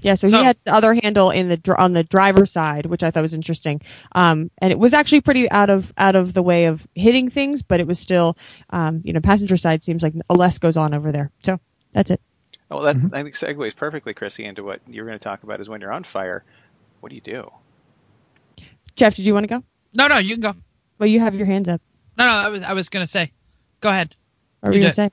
Yeah, so, So- he had the other handle in the on the driver's side, which I thought was interesting. Um, and it was actually pretty out of out of the way of hitting things, but it was still, um, you know, passenger side seems like less goes on over there. So that's it. well, that Mhm. I think segues perfectly, Chrissy, into what you're going to talk about is when you're on fire. What do you do? Jeff, did you want to go? No, no, you can go. Well, you have your hands up. No, no, I was I was going to say, go ahead. What were You you gonna say?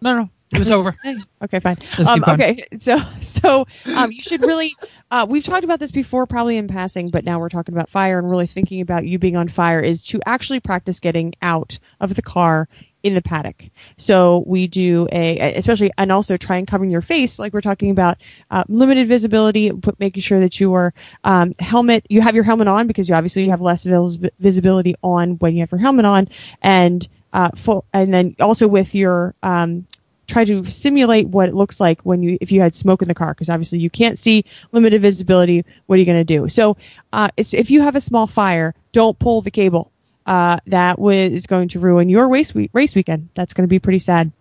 No, no, it was over. Okay, fine. Um, okay, so so um, you should really. Uh, we've talked about this before, probably in passing, but now we're talking about fire and really thinking about you being on fire is to actually practice getting out of the car in the paddock. So we do a, especially, and also try and cover your face, like we're talking about, uh, limited visibility, put, making sure that you are um, helmet, you have your helmet on because you obviously you have less vis- visibility on when you have your helmet on, and uh, full, and then also with your um, try to simulate what it looks like when you if you had smoke in the car because obviously you can't see limited visibility what are you going to do so uh, it's, if you have a small fire don't pull the cable uh, that wa- is going to ruin your race week, race weekend that's going to be pretty sad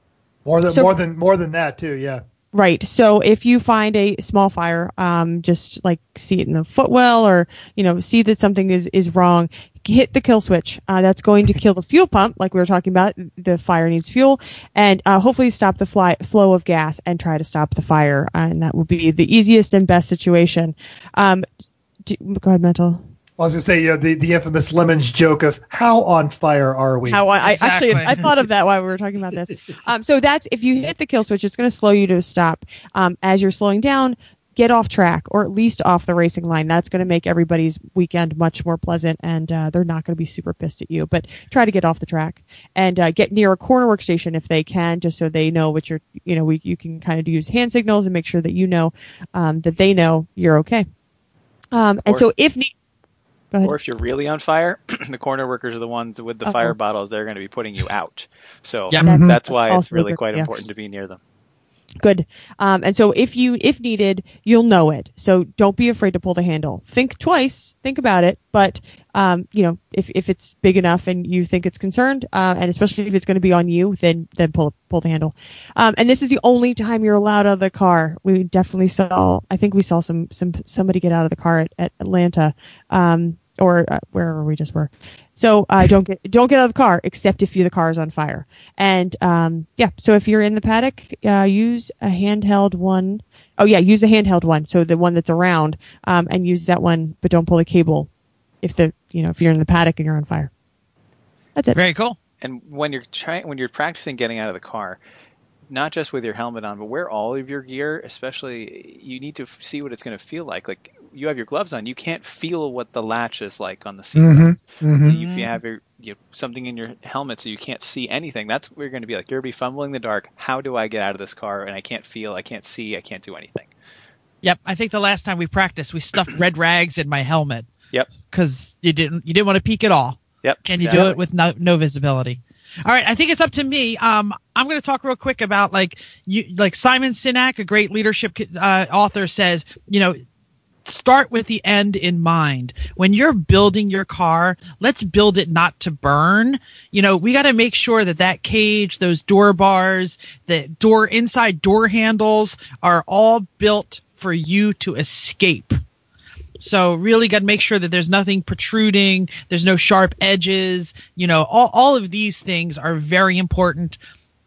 More than So- more than more than that too. Yeah. Right. So if you find a small fire, um, just like see it in the footwell or, you know, see that something is, is wrong, hit the kill switch. Uh, that's going to kill the fuel pump, like we were talking about. The fire needs fuel, and uh, hopefully stop the fly, flow of gas and try to stop the fire. and that will be the easiest and best situation. Um, do, go ahead, mental. I was gonna say, you know, the, the infamous lemons joke of how on fire are we? How I, I actually I thought of that while we were talking about this. Um, so that's if you hit the kill switch, it's going to slow you to a stop. Um, as you're slowing down, get off track or at least off the racing line. That's going to make everybody's weekend much more pleasant, and uh, they're not going to be super pissed at you. But try to get off the track and uh, get near a corner workstation if they can, just so they know what you're. You know, we, you can kind of use hand signals and make sure that you know um, that they know you're okay. Um, and so if need, go ahead. Or if you're really on fire, the corner workers are the ones with the Uh-oh. fire bottles. They're going to be putting you out. So Yeah. That's why it's really quite yes. important to be near them. Good. Um, and so if you if needed, you'll know it. So don't be afraid to pull the handle. Think twice. Think about it. But um, you know, if, if it's big enough and you think it's concerned, uh, and especially if it's going to be on you, then then pull pull the handle. Um, and this is the only time you're allowed out of the car. We definitely saw. I think we saw some some somebody get out of the car at, at Atlanta, um, or uh, wherever we just were. So uh, don't get don't get out of the car except if you the car is on fire. And um, yeah, so if you're in the paddock, uh, use a handheld one. Oh yeah, use a handheld one. So the one that's around, um, and use that one, but don't pull the cable if the you know if you're in the paddock and you're on fire. That's it. Very cool. And when you're trying, when you're practicing getting out of the car, not just with your helmet on, but wear all of your gear. Especially, you need to f- see what it's going to feel like. Like you have your gloves on, you can't feel what the latch is like on the seat. Mm-hmm. Mm-hmm. If you have your you know, something in your helmet so you can't see anything, that's what you're going to be like. You're going to be fumbling in the dark. How do I get out of this car? And I can't feel, I can't see, I can't do anything. Yep. I think the last time we practiced, we stuffed red rags in my helmet Yep. because you didn't you didn't want to peek at all. Yep. Can you do it with no, no visibility? All right, I think it's up to me. Um, I'm going to talk real quick about like you, like Simon Sinek, a great leadership uh, author, says, you know, start with the end in mind. When you're building your car, let's build it not to burn. You know, we got to make sure that that cage, those door bars, the door inside door handles are all built for you to escape. So really got to make sure that there's nothing protruding, there's no sharp edges, you know, all, all of these things are very important.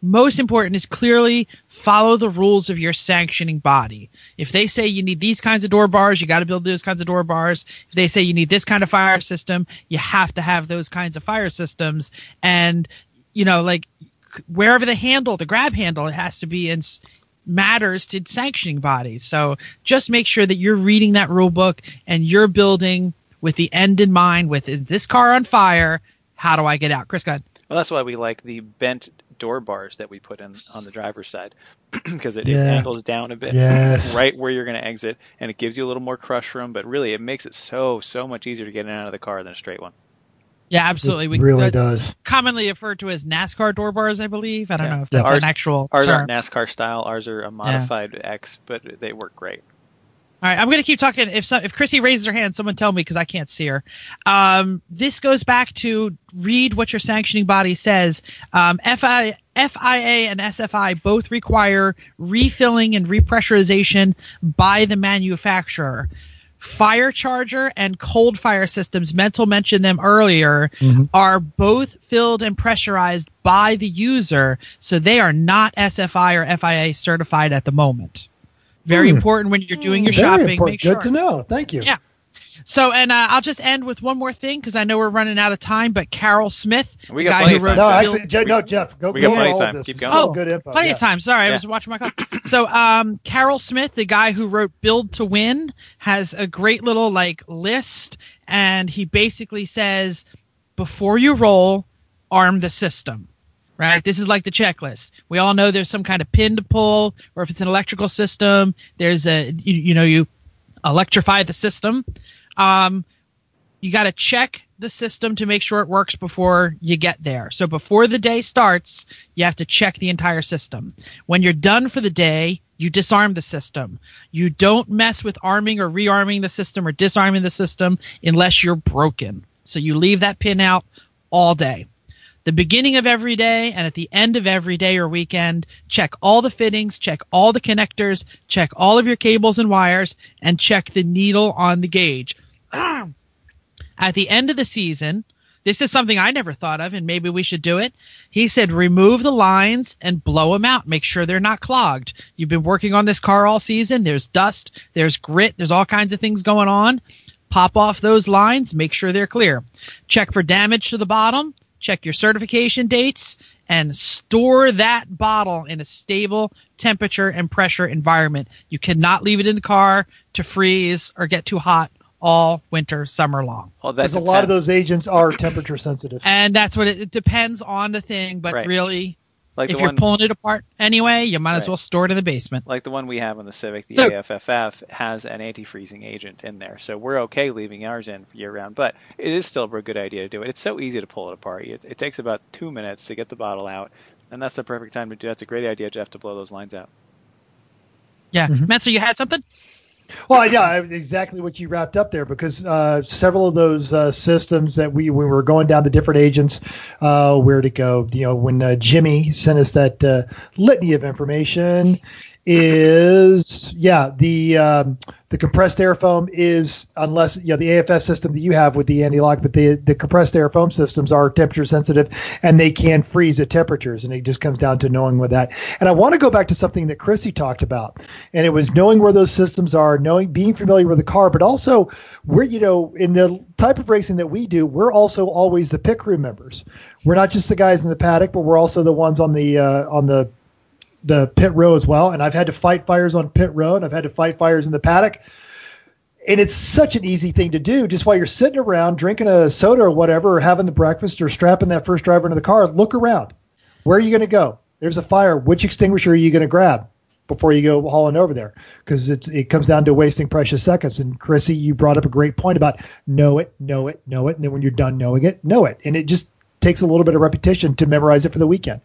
Most important is clearly follow the rules of your sanctioning body. If they say you need these kinds of door bars, you got to build those kinds of door bars. If they say you need this kind of fire system, you have to have those kinds of fire systems. And, you know, like wherever the handle, the grab handle, it has to be in matters to sanctioning bodies. So just make sure that you're reading that rule book and you're building with the end in mind with is this car on fire? How do I get out? Chris, go ahead. Well, that's why we like the bent door bars that we put in on the driver's side because it, Yeah. it angles down a bit Yes. right where you're going to exit and it gives you a little more crush room but really it makes it so so much easier to get in and out of the car than a straight one Yeah, absolutely. It we really uh, does. commonly referred to as NASCAR door bars, I believe. I don't Yeah. know if that's Ours- an actual ours term. aren't nascar style ours are a modified x but they work great All right, I'm going to keep talking. If some, if Chrissy raises her hand, someone tell me because I can't see her. Um, this goes back to read what your sanctioning body says. Um, FI, FIA and SFI both require refilling and repressurization by the manufacturer. Fire charger and cold fire systems, Mental mentioned them earlier, Mhm. are both filled and pressurized by the user, so they are not SFI or FIA certified at the moment. Very Hmm. important when you're doing your Very shopping. important. Make sure. Good to know. Thank you. Yeah. So, and uh, I'll just end with one more thing because I know we're running out of time. But Carroll Smith, We the got guy plenty who wrote time. No, We- actually, Je- no, Jeff, go, we go got plenty of time. this. Keep going. Oh, good info. plenty yeah. of time. Sorry, I was watching my clock. So, um, Carroll Smith, the guy who wrote Build to Win, has a great little like list, and he basically says, before you roll, arm the system. Right. This is like the checklist. We all know there's some kind of pin to pull, or if it's an electrical system, there's a you, you know you electrify the system. Um, you got to check the system to make sure it works before you get there. So before the day starts, you have to check the entire system. When you're done for the day, you disarm the system. You don't mess with arming or rearming the system or disarming the system unless you're broken. So you leave that pin out all day. The beginning of every day and at the end of every day or weekend. Check all the fittings, check all the connectors, check all of your cables and wires, and check the needle on the gauge. at the end of the season, this is something I never thought of, and maybe we should do it. He said, remove the lines and blow them out. Make sure they're not clogged. You've been working on this car all season. There's dust, there's grit, there's all kinds of things going on. Pop off those lines, make sure they're clear. Check for damage to the bottom, check your certification dates, and store that bottle in a stable temperature and pressure environment. You cannot leave it in the car to freeze or get too hot all winter, summer long. Well, Because a lot of those agents are temperature sensitive. And that's what it, it depends on the thing, but Right. really, like if the you're one, pulling it apart anyway, you might as well store it in the basement. like the one we have on the Civic, the So- AFFF has an anti-freezing agent in there, so we're okay leaving ours in year round. But it is still a good idea to do it. It's so easy to pull it apart. It, it takes about two minutes to get the bottle out, and that's the perfect time to do. That's a great idea, Jeff, to blow those lines out. Yeah, Mhm. so you had something? Well, yeah, exactly what you wrapped up there because uh, several of those uh, systems that we, we were going down the different agents, uh, where to go. You know, when uh, Jimmy sent us that uh, litany of information, is yeah the um, the compressed air foam is unless know the AFS system that you have with the anti-lock, but the the compressed air foam systems are temperature sensitive and they can freeze at temperatures, and it just comes down to knowing what that. And I want to go back to something that Chrissy talked about, and it was knowing where those systems are, knowing being familiar with the car, but also we're you know in the type of racing that we do, we're also always the pit crew members. We're not just the guys in the paddock, but we're also the ones on the uh, on the the pit row as well. And I've had to fight fires on pit row, and I've had to fight fires in the paddock. And it's such an easy thing to do just while you're sitting around drinking a soda or whatever, or having the breakfast, or strapping that first driver into the car. Look around. Where are you going to go? There's a fire. Which extinguisher are you going to grab before you go hauling over there? Because it comes down to wasting precious seconds. And Chrissy, you brought up a great point about know it, know it, know it, and then when you're done knowing it, know it. And it just takes a little bit of repetition to memorize it for the weekend.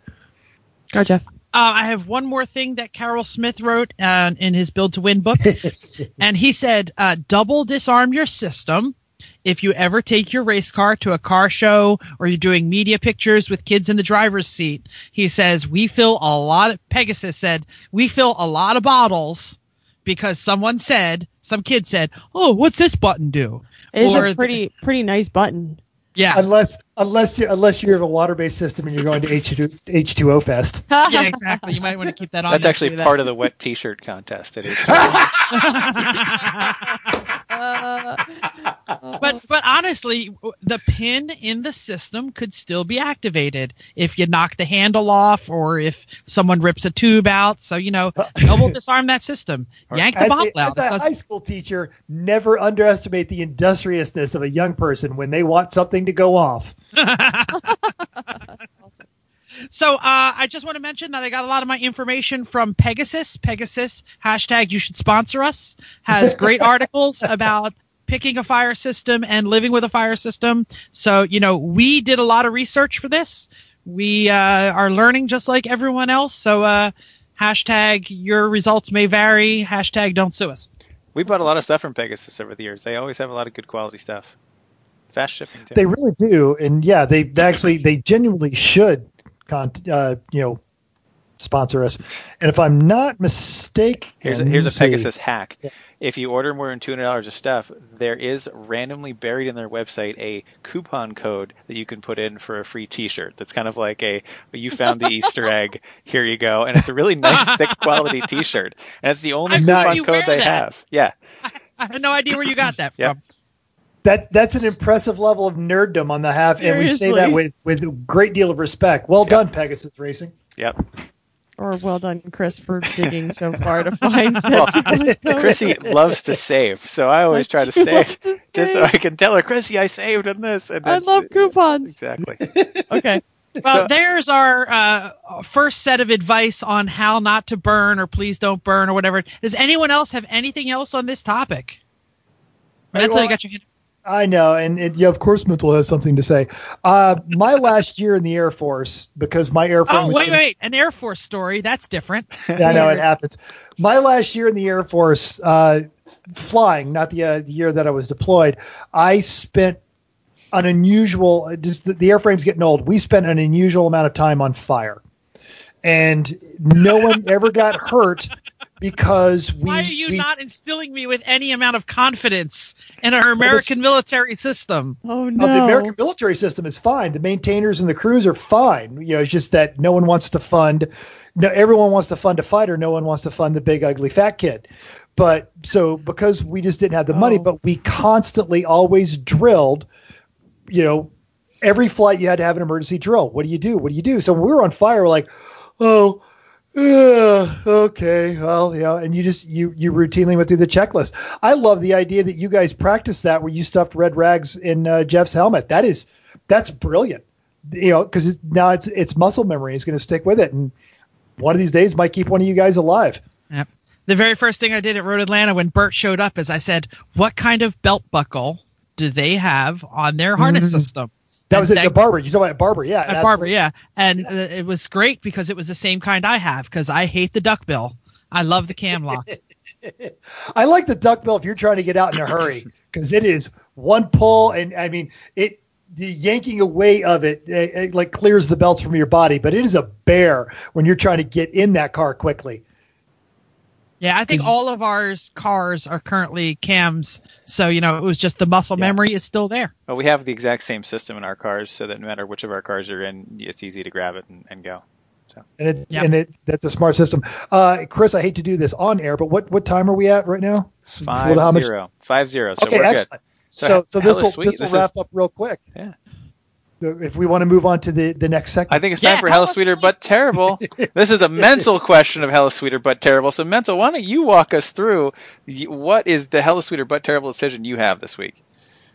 Go, Jeff. Uh, I have one more thing that Carroll Smith wrote uh, in his Build to Win book, and he said, uh, "Double disarm your system." If you ever take your race car to a car show or you're doing media pictures with kids in the driver's seat, he says, we fill a lot of, Pegasus said, we fill a lot of bottles because someone said, some kid said, oh, what's this button do? It is Or a pretty pretty nice button. Yeah, unless unless you're unless you have a water based system and you're going to H2, H2O Fest. yeah, exactly. You might want to keep that on. That's there. actually part of the wet T-shirt contest. It is. Uh, but but honestly, the pin in the system could still be activated if you knock the handle off or if someone rips a tube out. So you know, double disarm that system. Yank the As, bottle a, out. as a high school teacher, never underestimate the industriousness of a young person when they want something to go off. So uh, I just want to mention that I got a lot of my information from Pegasus. Pegasus hashtag you should sponsor us has great articles about picking a fire system and living with a fire system. So you know we did a lot of research for this. We uh, are learning just like everyone else. So uh, hashtag your results may vary. Hashtag don't sue us. we bought a lot of stuff from Pegasus over the years. They always have a lot of good quality stuff. Fast shipping too. They really do, and yeah, they they actually they genuinely should, con- uh, you know, sponsor us. And if I'm not mistaken, Here's a, here's a let's see. Pegasus hack. Yeah. If you order more than two hundred dollars of stuff, there is randomly buried in their website a coupon code that you can put in for a free T-shirt. That's kind of like a you found the Easter egg. Here you go, and it's a really nice thick quality T-shirt, and it's the only I've coupon code they that. have. Yeah, I had no idea where you got that Yep. from. That that's an impressive level of nerddom on the half, and we say that with with a great deal of respect. Well done, Pegasus Racing. yep. Or well done, Chris, for digging so far to find Well, such Chrissy loves to save, so I always try to save loves to just so. I can tell her, Chrissy, I saved on this. And I love she- coupons. Exactly. Okay. Well, So- there's our uh, first set of advice on how not to burn or please don't burn or whatever. Does anyone else have anything else on this topic? Right, That's well, you got your hand. I know, and it, yeah, of course, Mental has something to say. Uh, my last year in the Air Force, because my Air Force. Oh, wait, wait. An Air Force story. That's different. I know it happens. My last year in the Air Force, uh, flying, not the, uh, the year that I was deployed, I spent an unusual. Just the, the airframe's getting old. We spent an unusual amount of time on fire, and no one ever got hurt because we. Why are you we- not instilling me with any amount of confidence in our American military system? Oh Uh, no. the American military system is fine. The maintainers and the crews are fine. You know, it's just that no one wants to fund. No, everyone wants to fund a fighter. No one wants to fund the big ugly fat kid. But so because we just didn't have the money, Oh. but we constantly always drilled. You know, every flight you had to have an emergency drill. What do you do? What do you do? So when we were on fire, we're like, oh. Uh, okay, well, yeah, and you just you you routinely went through the checklist. I love the idea that you guys practiced that where you stuffed red rags in uh, Jeff's helmet. That is that's brilliant. You know, because now it's it's muscle memory. It's going to stick with it, and one of these days might keep one of you guys alive. Yep. The very first thing I did at Road Atlanta when Bert showed up is I said, "What kind of belt buckle do they have on their harness Mhm. system?" That was at the barber. You talking about a barber? Yeah, At Barber, yeah, and uh, it was great because it was the same kind I have because I hate the duckbill. I love the cam lock. I like the duckbill if you're trying to get out in a hurry because it is one pull, and I mean it. The yanking away of it, it, it like clears the belts from your body, but it is a bear when you're trying to get in that car quickly. Yeah, I think all of ours cars are currently cams, so you know it was just the muscle Yeah. memory is still there. Well, we have the exact same system in our cars, so that no matter which of our cars you're in, it's easy to grab it and, and go. And it, Yep. and it that's a smart system. Uh, Chris, I hate to do this on air, but what what time are we at right now? Five How much- zero. Five zero. So okay, we're good. excellent. So So so this will this will wrap is- up real quick. Yeah. So If we want to move on to the the next segment. I think it's Yeah, time for hella Hella Sweeter. But Terrible. this is a mental question of Hella Sweeter But Terrible. So, Mental, why don't you walk us through what is the Hella Sweeter But Terrible decision you have this week?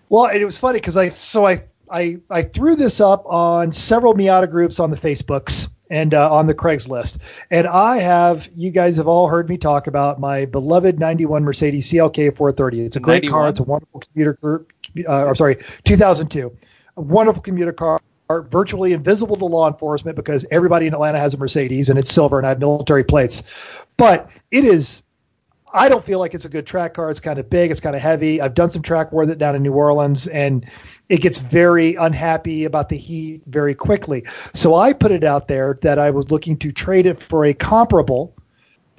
Well, it was funny because I so I, I I threw this up on several Miata groups on the Facebooks and uh, on the Craigslist, and I have you guys have all heard me talk about my beloved '91 Mercedes CLK 430. It's a great 91? car. It's a wonderful commuter group. Uh, or sorry, 2002, a wonderful commuter car. Virtually invisible to law enforcement because everybody in Atlanta has a Mercedes and it's silver and I have military plates. But it is I don't feel like it's a good track car. It's kind of big. It's kind of heavy. I've done some track with it down in New Orleans, and it gets very unhappy about the heat very quickly. So I put it out there that I was looking to trade it for a comparable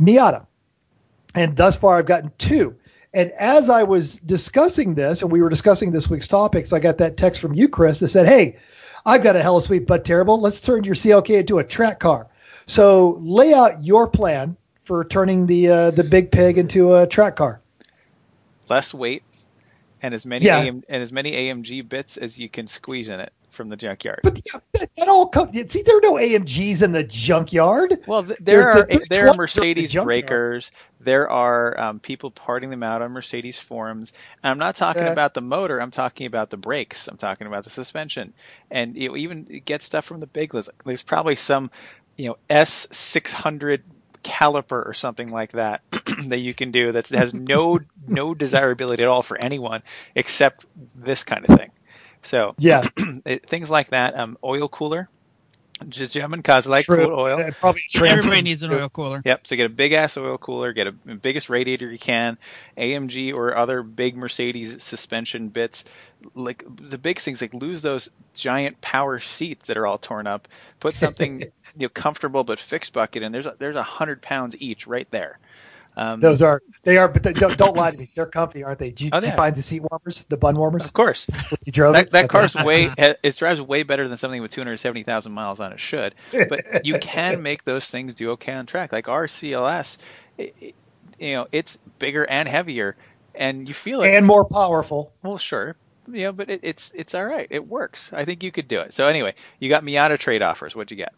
Miata, and thus far I've gotten two. And as I was discussing this, and we were discussing this week's topics, I got that text from you, Chris, that said, "Hey, I've got a hella sweet but terrible. Let's turn your CLK into a track car." So lay out your plan for turning the uh, the big pig into a track car. Less weight and as many Yeah. AM, and as many AMG bits as you can squeeze in it from the junkyard. But yeah, that, that all comes. See, there are no AMGs in the junkyard. Well, th- there the are there 320 are from the Mercedes breakers. There are um, people parting them out on Mercedes forums. And I'm not talking Yeah. about the motor. I'm talking about the brakes. I'm talking about the suspension. And you even get stuff from the big list. There's probably some, you know, S600 caliper or something like that that you can do that has no no desirability at all for anyone except this kind of thing. So Yeah, it, things like that. Um, oil cooler. Just German cause like true. cool oil. Uh, probably Everybody needs an oil cooler. Yep. So get a big ass oil cooler, get a biggest radiator you can, AMG or other big Mercedes suspension bits. Like the big things, like lose those giant power seats that are all torn up. Put something you know comfortable but fixed bucket in. There's a, there's a hundred pounds each right there. Um, Those are they are, but they, don't, don't lie to me. They're comfy, aren't they? Did you, Oh, did you find the seat warmers, the bun warmers? of course. You drove That, that Okay. car's way it drives way better than something with 270,000 miles on it should. But you can make those things do okay on track. Like our CLS, it, you know, it's bigger and heavier, and you feel it. and more powerful. well, sure, yeah, but it, it's it's all right. It works. I think you could do it. So anyway, you got Miata trade offers. What'd you get?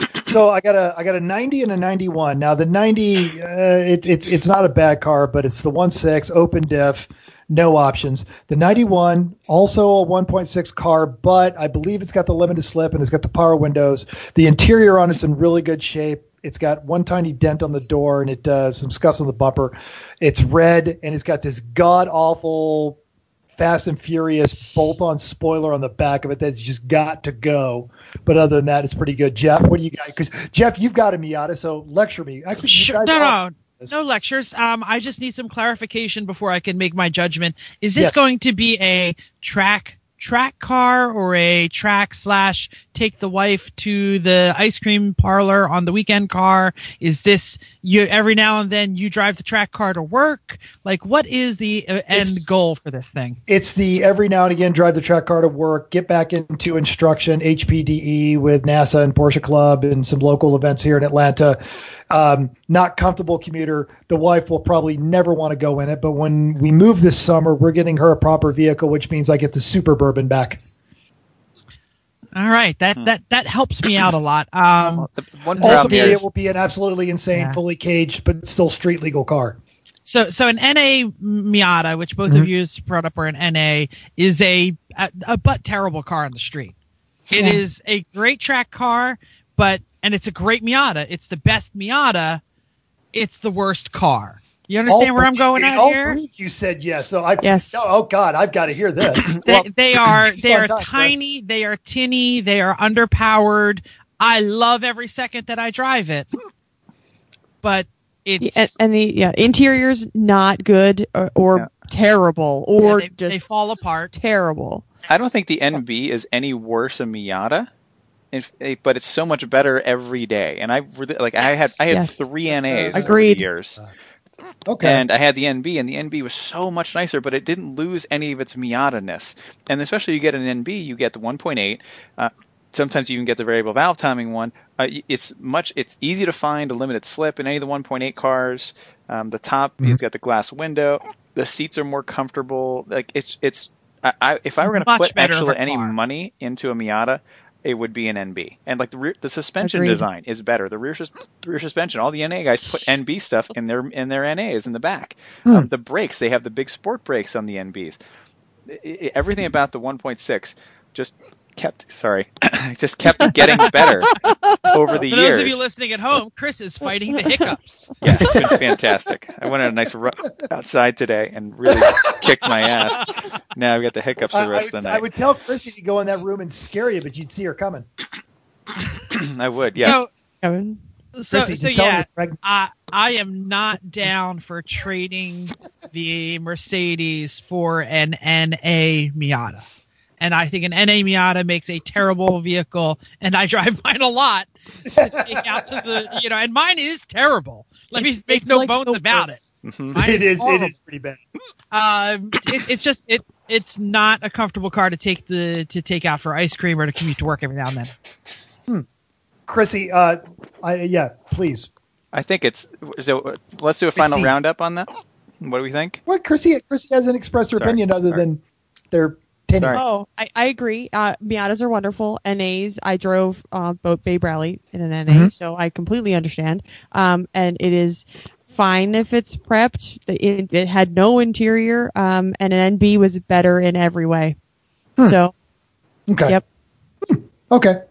So I got a I got a 90 and a 91. Now the 90, uh, it, it's it's not a bad car, but it's the one six open diff, no options. The 91 also a 1.6 car, but I believe it's got the limited slip and it's got the power windows. The interior on it's in really good shape. It's got one tiny dent on the door and it uh, some scuffs on the bumper. It's red and it's got this god awful Fast and Furious bolt-on spoiler on the back of it that's just got to go. But other than that, it's pretty good. Jeff, what do you got? Because Jeff, you've got a Miata, so lecture me. Actually, Sure, no, no, no lectures. Um, I just need some clarification before I can make my judgment. Is this Yes. going to be a track track car or a track slash take the wife to the ice cream parlor on the weekend car? Is this you every now and then you drive the track car to work? Like, what is the uh, end It's- goal for this thing? It's the every now and again drive the track car to work, get back into instruction, HPDE with NASA and Porsche Club and some local events here in Atlanta. Um, not comfortable commuter. The wife will probably never want to go in it, but when we move this summer, we're getting her a proper vehicle, which means I get the Suburban back. All right, that that that helps me out a lot. Um, one Ultimately, it will be an absolutely insane, Yeah. fully caged, but still street legal car. So, so an NA Miata, which both Mhm. of you has brought up are an NA, is a, a a but terrible car on the street. It Yeah. is a great track car, but and it's a great Miata. It's the best Miata. It's the worst car. You understand All where I'm going at all here? three you said yes. So I Yes. Oh, oh God, I've got to hear this. They, they are they are time, Chris. tiny. They are tinny. They are underpowered. I love every second that I drive it, but it's and, and the yeah interior's not good or, or Yeah. terrible yeah, or they, just they fall apart. terrible. I don't think the NB is any worse a Miata. If, eh, but it's so much better every day, and I really like. I had I had Yes. three NAs over the Agreed. years, Okay. and I had the NB, and the NB was so much nicer, but it didn't lose any of its Miata-ness. And especially you get an NB, you get the 1.8. Uh, sometimes you even get the variable valve timing one. Uh, it's much. It's easy to find a limited slip in any of the 1.8 cars. Um, the top, Mhm. it's got the glass window. The seats are more comfortable. Like it's it's. I, I, if I were going to put actually any car. money into a Miata, it would be an NB. And like the rear, the suspension Agreed. design is better. The rear sus- rear suspension, all the NA guys put NB stuff in their in their NAs in the back. Hmm. Um, the brakes, they have the big sport brakes on the NBs. I- I- everything about the 1.6 just kept sorry, just kept getting better over the For years. those of you listening at home, Chris is fighting the hiccups. Yeah, it's been fantastic. I went on a nice run outside today and really kicked my ass. Now I've got the hiccups I, the rest I of the would, night. I would tell Chrissy to go in that room and scare you, but you'd see her coming. I would, yeah. So, Kevin. so, Chrissy, so just tell her yeah. I I am not down for trading the Mercedes for an NA Miata. And I think an NA Miata makes a terrible vehicle, and I drive mine a lot to take out to the, you know, and mine is terrible. Let me It's- Mm-hmm. make no like bones the about worst. Mhm. Mine It is. Horrible. is pretty bad. Um, it, it's just it it's not a comfortable car to take the to take out for ice cream or to commute to work every now and then. Chrissy, uh, I, yeah, please. I think it's so. Let's do a final see. roundup on that. What do we think? What Chrissy? Chrissy hasn't expressed her Sorry, opinion other sorry. than they're tinny. Oh, I, I agree. Uh, Miatas are wonderful. NAs, I drove uh, boat Babe Rally in an NA, Mhm. so I completely understand. Um, and it is fine if it's prepped. It, it had no interior, um, and an NB was better in every way. Hmm. So, Okay. Yep. Okay.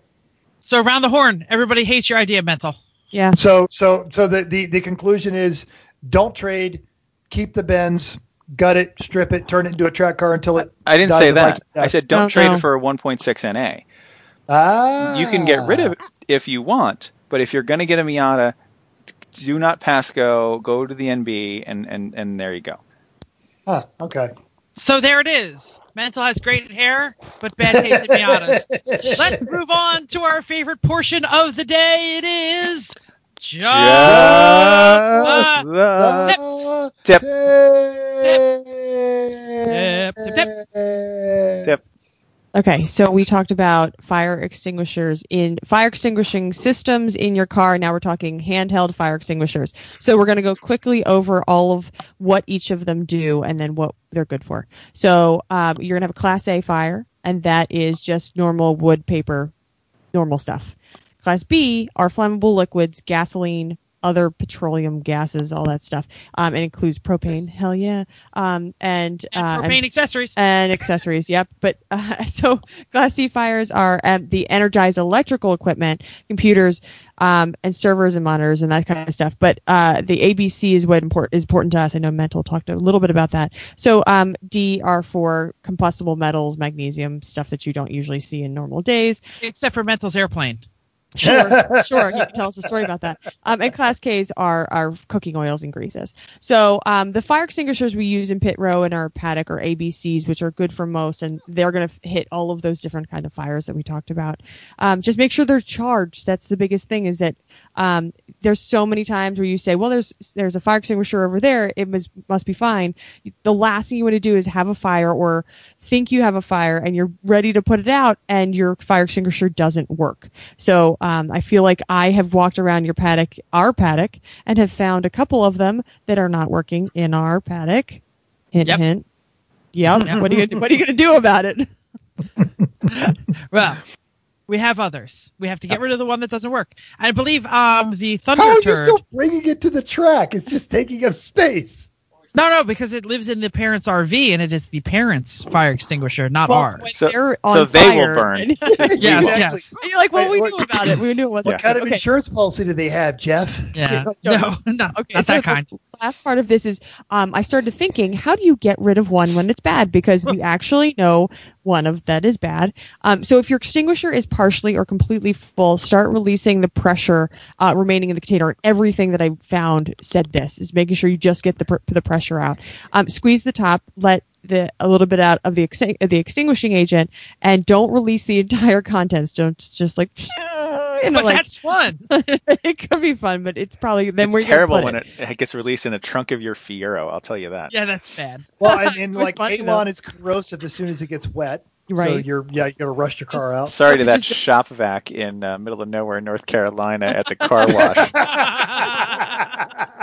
So around the horn, everybody hates your idea, mental. yeah. So so so the, the the conclusion is don't trade, keep the Benz, gut it, strip it, turn it into a track car until it. I didn't dies say that. Viking. I said don't No, trade no. it for a 1.6 NA. Ah. You can get rid of it if you want, but if you're going to get a Miata, do not pass go. Go to the NB, and and and there you go. Huh, okay. So there it is. Mental has great hair, but bad taste in Miatas. Let's move on to our favorite portion of the day. It is just Just the the tip. Tip, tip, Tip. Okay, so we talked about fire extinguishers in fire extinguishing systems in your car. Now we're talking handheld fire extinguishers. So we're going to go quickly over all of what each of them do and then what they're good for. So um, you're going to have a Class A fire, and that is just normal wood, paper, normal stuff. Class B are flammable liquids, gasoline, other petroleum gases, all that stuff. Um, it includes propane. Hell yeah. Um, and and uh, propane accessories. and accessories. Yep. But uh, so Class C fires are um, the energized electrical equipment, computers, um, and servers and monitors and that kind of stuff. But uh, the ABC is what import- is important to us. I know Mental talked a little bit about that. So um, D are for combustible metals, magnesium, stuff that you don't usually see in normal days. Except for Mental's airplane. Sure, sure. You can tell us a story about that. Um, and class Ks are, are cooking oils and greases. So um, the fire extinguishers we use in pit row in our paddock are ABCs, which are good for most, and they're going to hit all of those different kind of fires that we talked about. Um, just make sure they're charged. That's the biggest thing. Is that um, there's so many times where you say, well, there's there's a fire extinguisher over there. It must must be fine. The last thing you want to do is have a fire or think you have a fire and you're ready to put it out and your fire extinguisher doesn't work. So um, I feel like I have walked around your paddock, our paddock, and have found a couple of them that are not working in our paddock. Hint, Yep. hint. Yep. What are you What are you going to do about it? Well, we have others. We have to get rid of the one that doesn't work. I believe um the thunder How are you turd. still bringing it to the track? It's just taking up space. No, no, because it lives in the parents' RV and it is the parents' fire extinguisher, not Well, ours. when So- they're on so they will burn. yes, Exactly. yes. And you're like, what Wait, we what- do about it? We knew it wasn't What kind of okay. insurance policy do they have, Jeff? Yeah. Okay, No, don't- no, Okay, not so that kind. Last part of this is um, I started thinking, how do you get rid of one when it's bad? Because we actually know one of that is bad. Um, so if your extinguisher is partially or completely full, start releasing the pressure uh, remaining in the container. Everything that I found said this is making sure you just get the pr- the pressure out. Um, squeeze the top, let the a little bit out of the of the extinguishing agent, and don't release the entire contents. Don't just like. You know, But like that's fun. it could be fun, but it's probably then it's we're terrible when it. it, it gets released in the trunk of your Fiero. I'll tell you that. Yeah, that's bad. Well, and, and like funny, Avon is corrosive as soon as it gets wet. Right. So you're yeah, you gotta rush your car out. Sorry to that Just- shop vac in uh, middle of nowhere, North Carolina, at the car wash.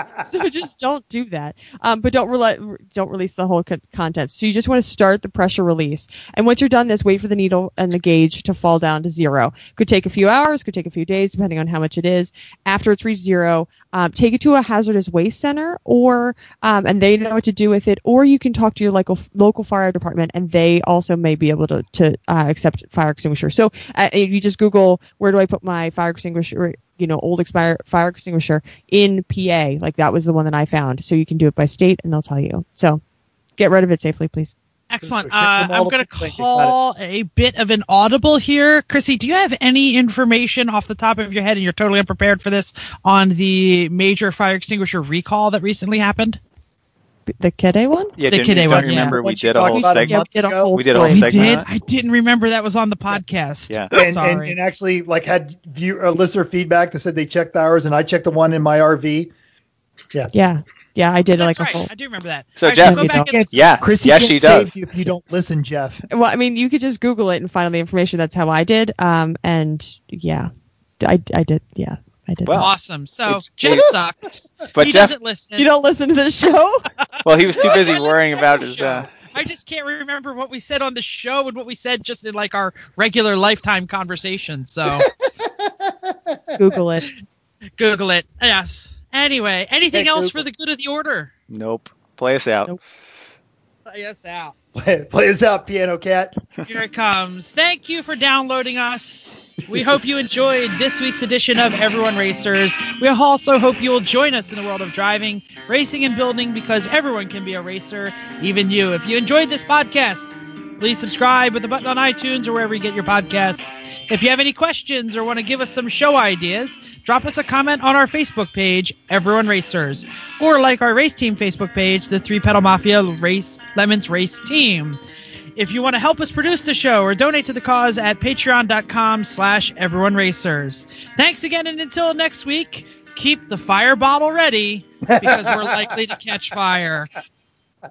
so just don't do that. Um, but don't rela- don't release the whole co- contents. So you just want to start the pressure release, and once you're done this, wait for the needle and the gauge to fall down to zero. Could take a few hours, could take a few days, depending on how much it is. After it's reached zero, um, take it to a hazardous waste center, or um, and they know what to do with it, or you can talk to your local local fire department, and they also may be able to to uh, accept fire extinguisher. So uh, you just Google where do I put my fire extinguisher, you know, old expired fire extinguisher in PA, like that was the one that I found. So you can do it by state, and they'll tell you. So get rid of it safely, please. Excellent. Uh, I'm going to people that you call a bit of an audible here. Chrissy, do you have any information off the top of your head, and you're totally unprepared for this, on the major fire extinguisher recall that recently happened? The Kidde one. Yeah, The didn't, Kidde don't one, you yeah. remember we did a whole about segment? Yeah, we did a ago? whole We did a whole story. We did. I didn't remember that was on the podcast. Yeah. and, and, Sorry. and actually like had view uh, listener feedback that said they checked ours and I checked the one in my RV. Yeah. Yeah, yeah, I did That's like right. a whole. I do remember that. So, All right, Jeff- go back and- Yeah, Chrissy yeah, can't she does. you if you don't listen, Jeff. Well, I mean, you could just Google it and find all the information. That's how I did. Um, and yeah, I, I did. Yeah, I did. Well, that. Awesome. So It- Jeff it- sucks. But he Jeff, doesn't listen. you don't listen to the show. well, he was too busy worrying about his. Uh, I just can't remember what we said on the show and what we said just in like our regular lifetime conversation. So Google it. Google it. Yes. Anyway, anything Hey, else Google. for the good of the order? nope. Play us out. Nope. Play us out. Play, play us out, Piano Cat. Here it comes. Thank you for downloading us. We hope you enjoyed this week's edition of Everyone Racers. We also hope you will join us in the world of driving, racing, and building because everyone can be a racer, even you. If you enjoyed this podcast, please subscribe with the button on iTunes or wherever you get your podcasts. If you have any questions or want to give us some show ideas, drop us a comment on our Facebook page, Everyone Racers, or like our race team Facebook page, the Three Pedal Mafia Race Lemons Race Team. If you want to help us produce the show or donate to the cause at patreon.com slash everyone racers. Thanks again and until next week, keep the fire bottle ready because we're likely to catch fire.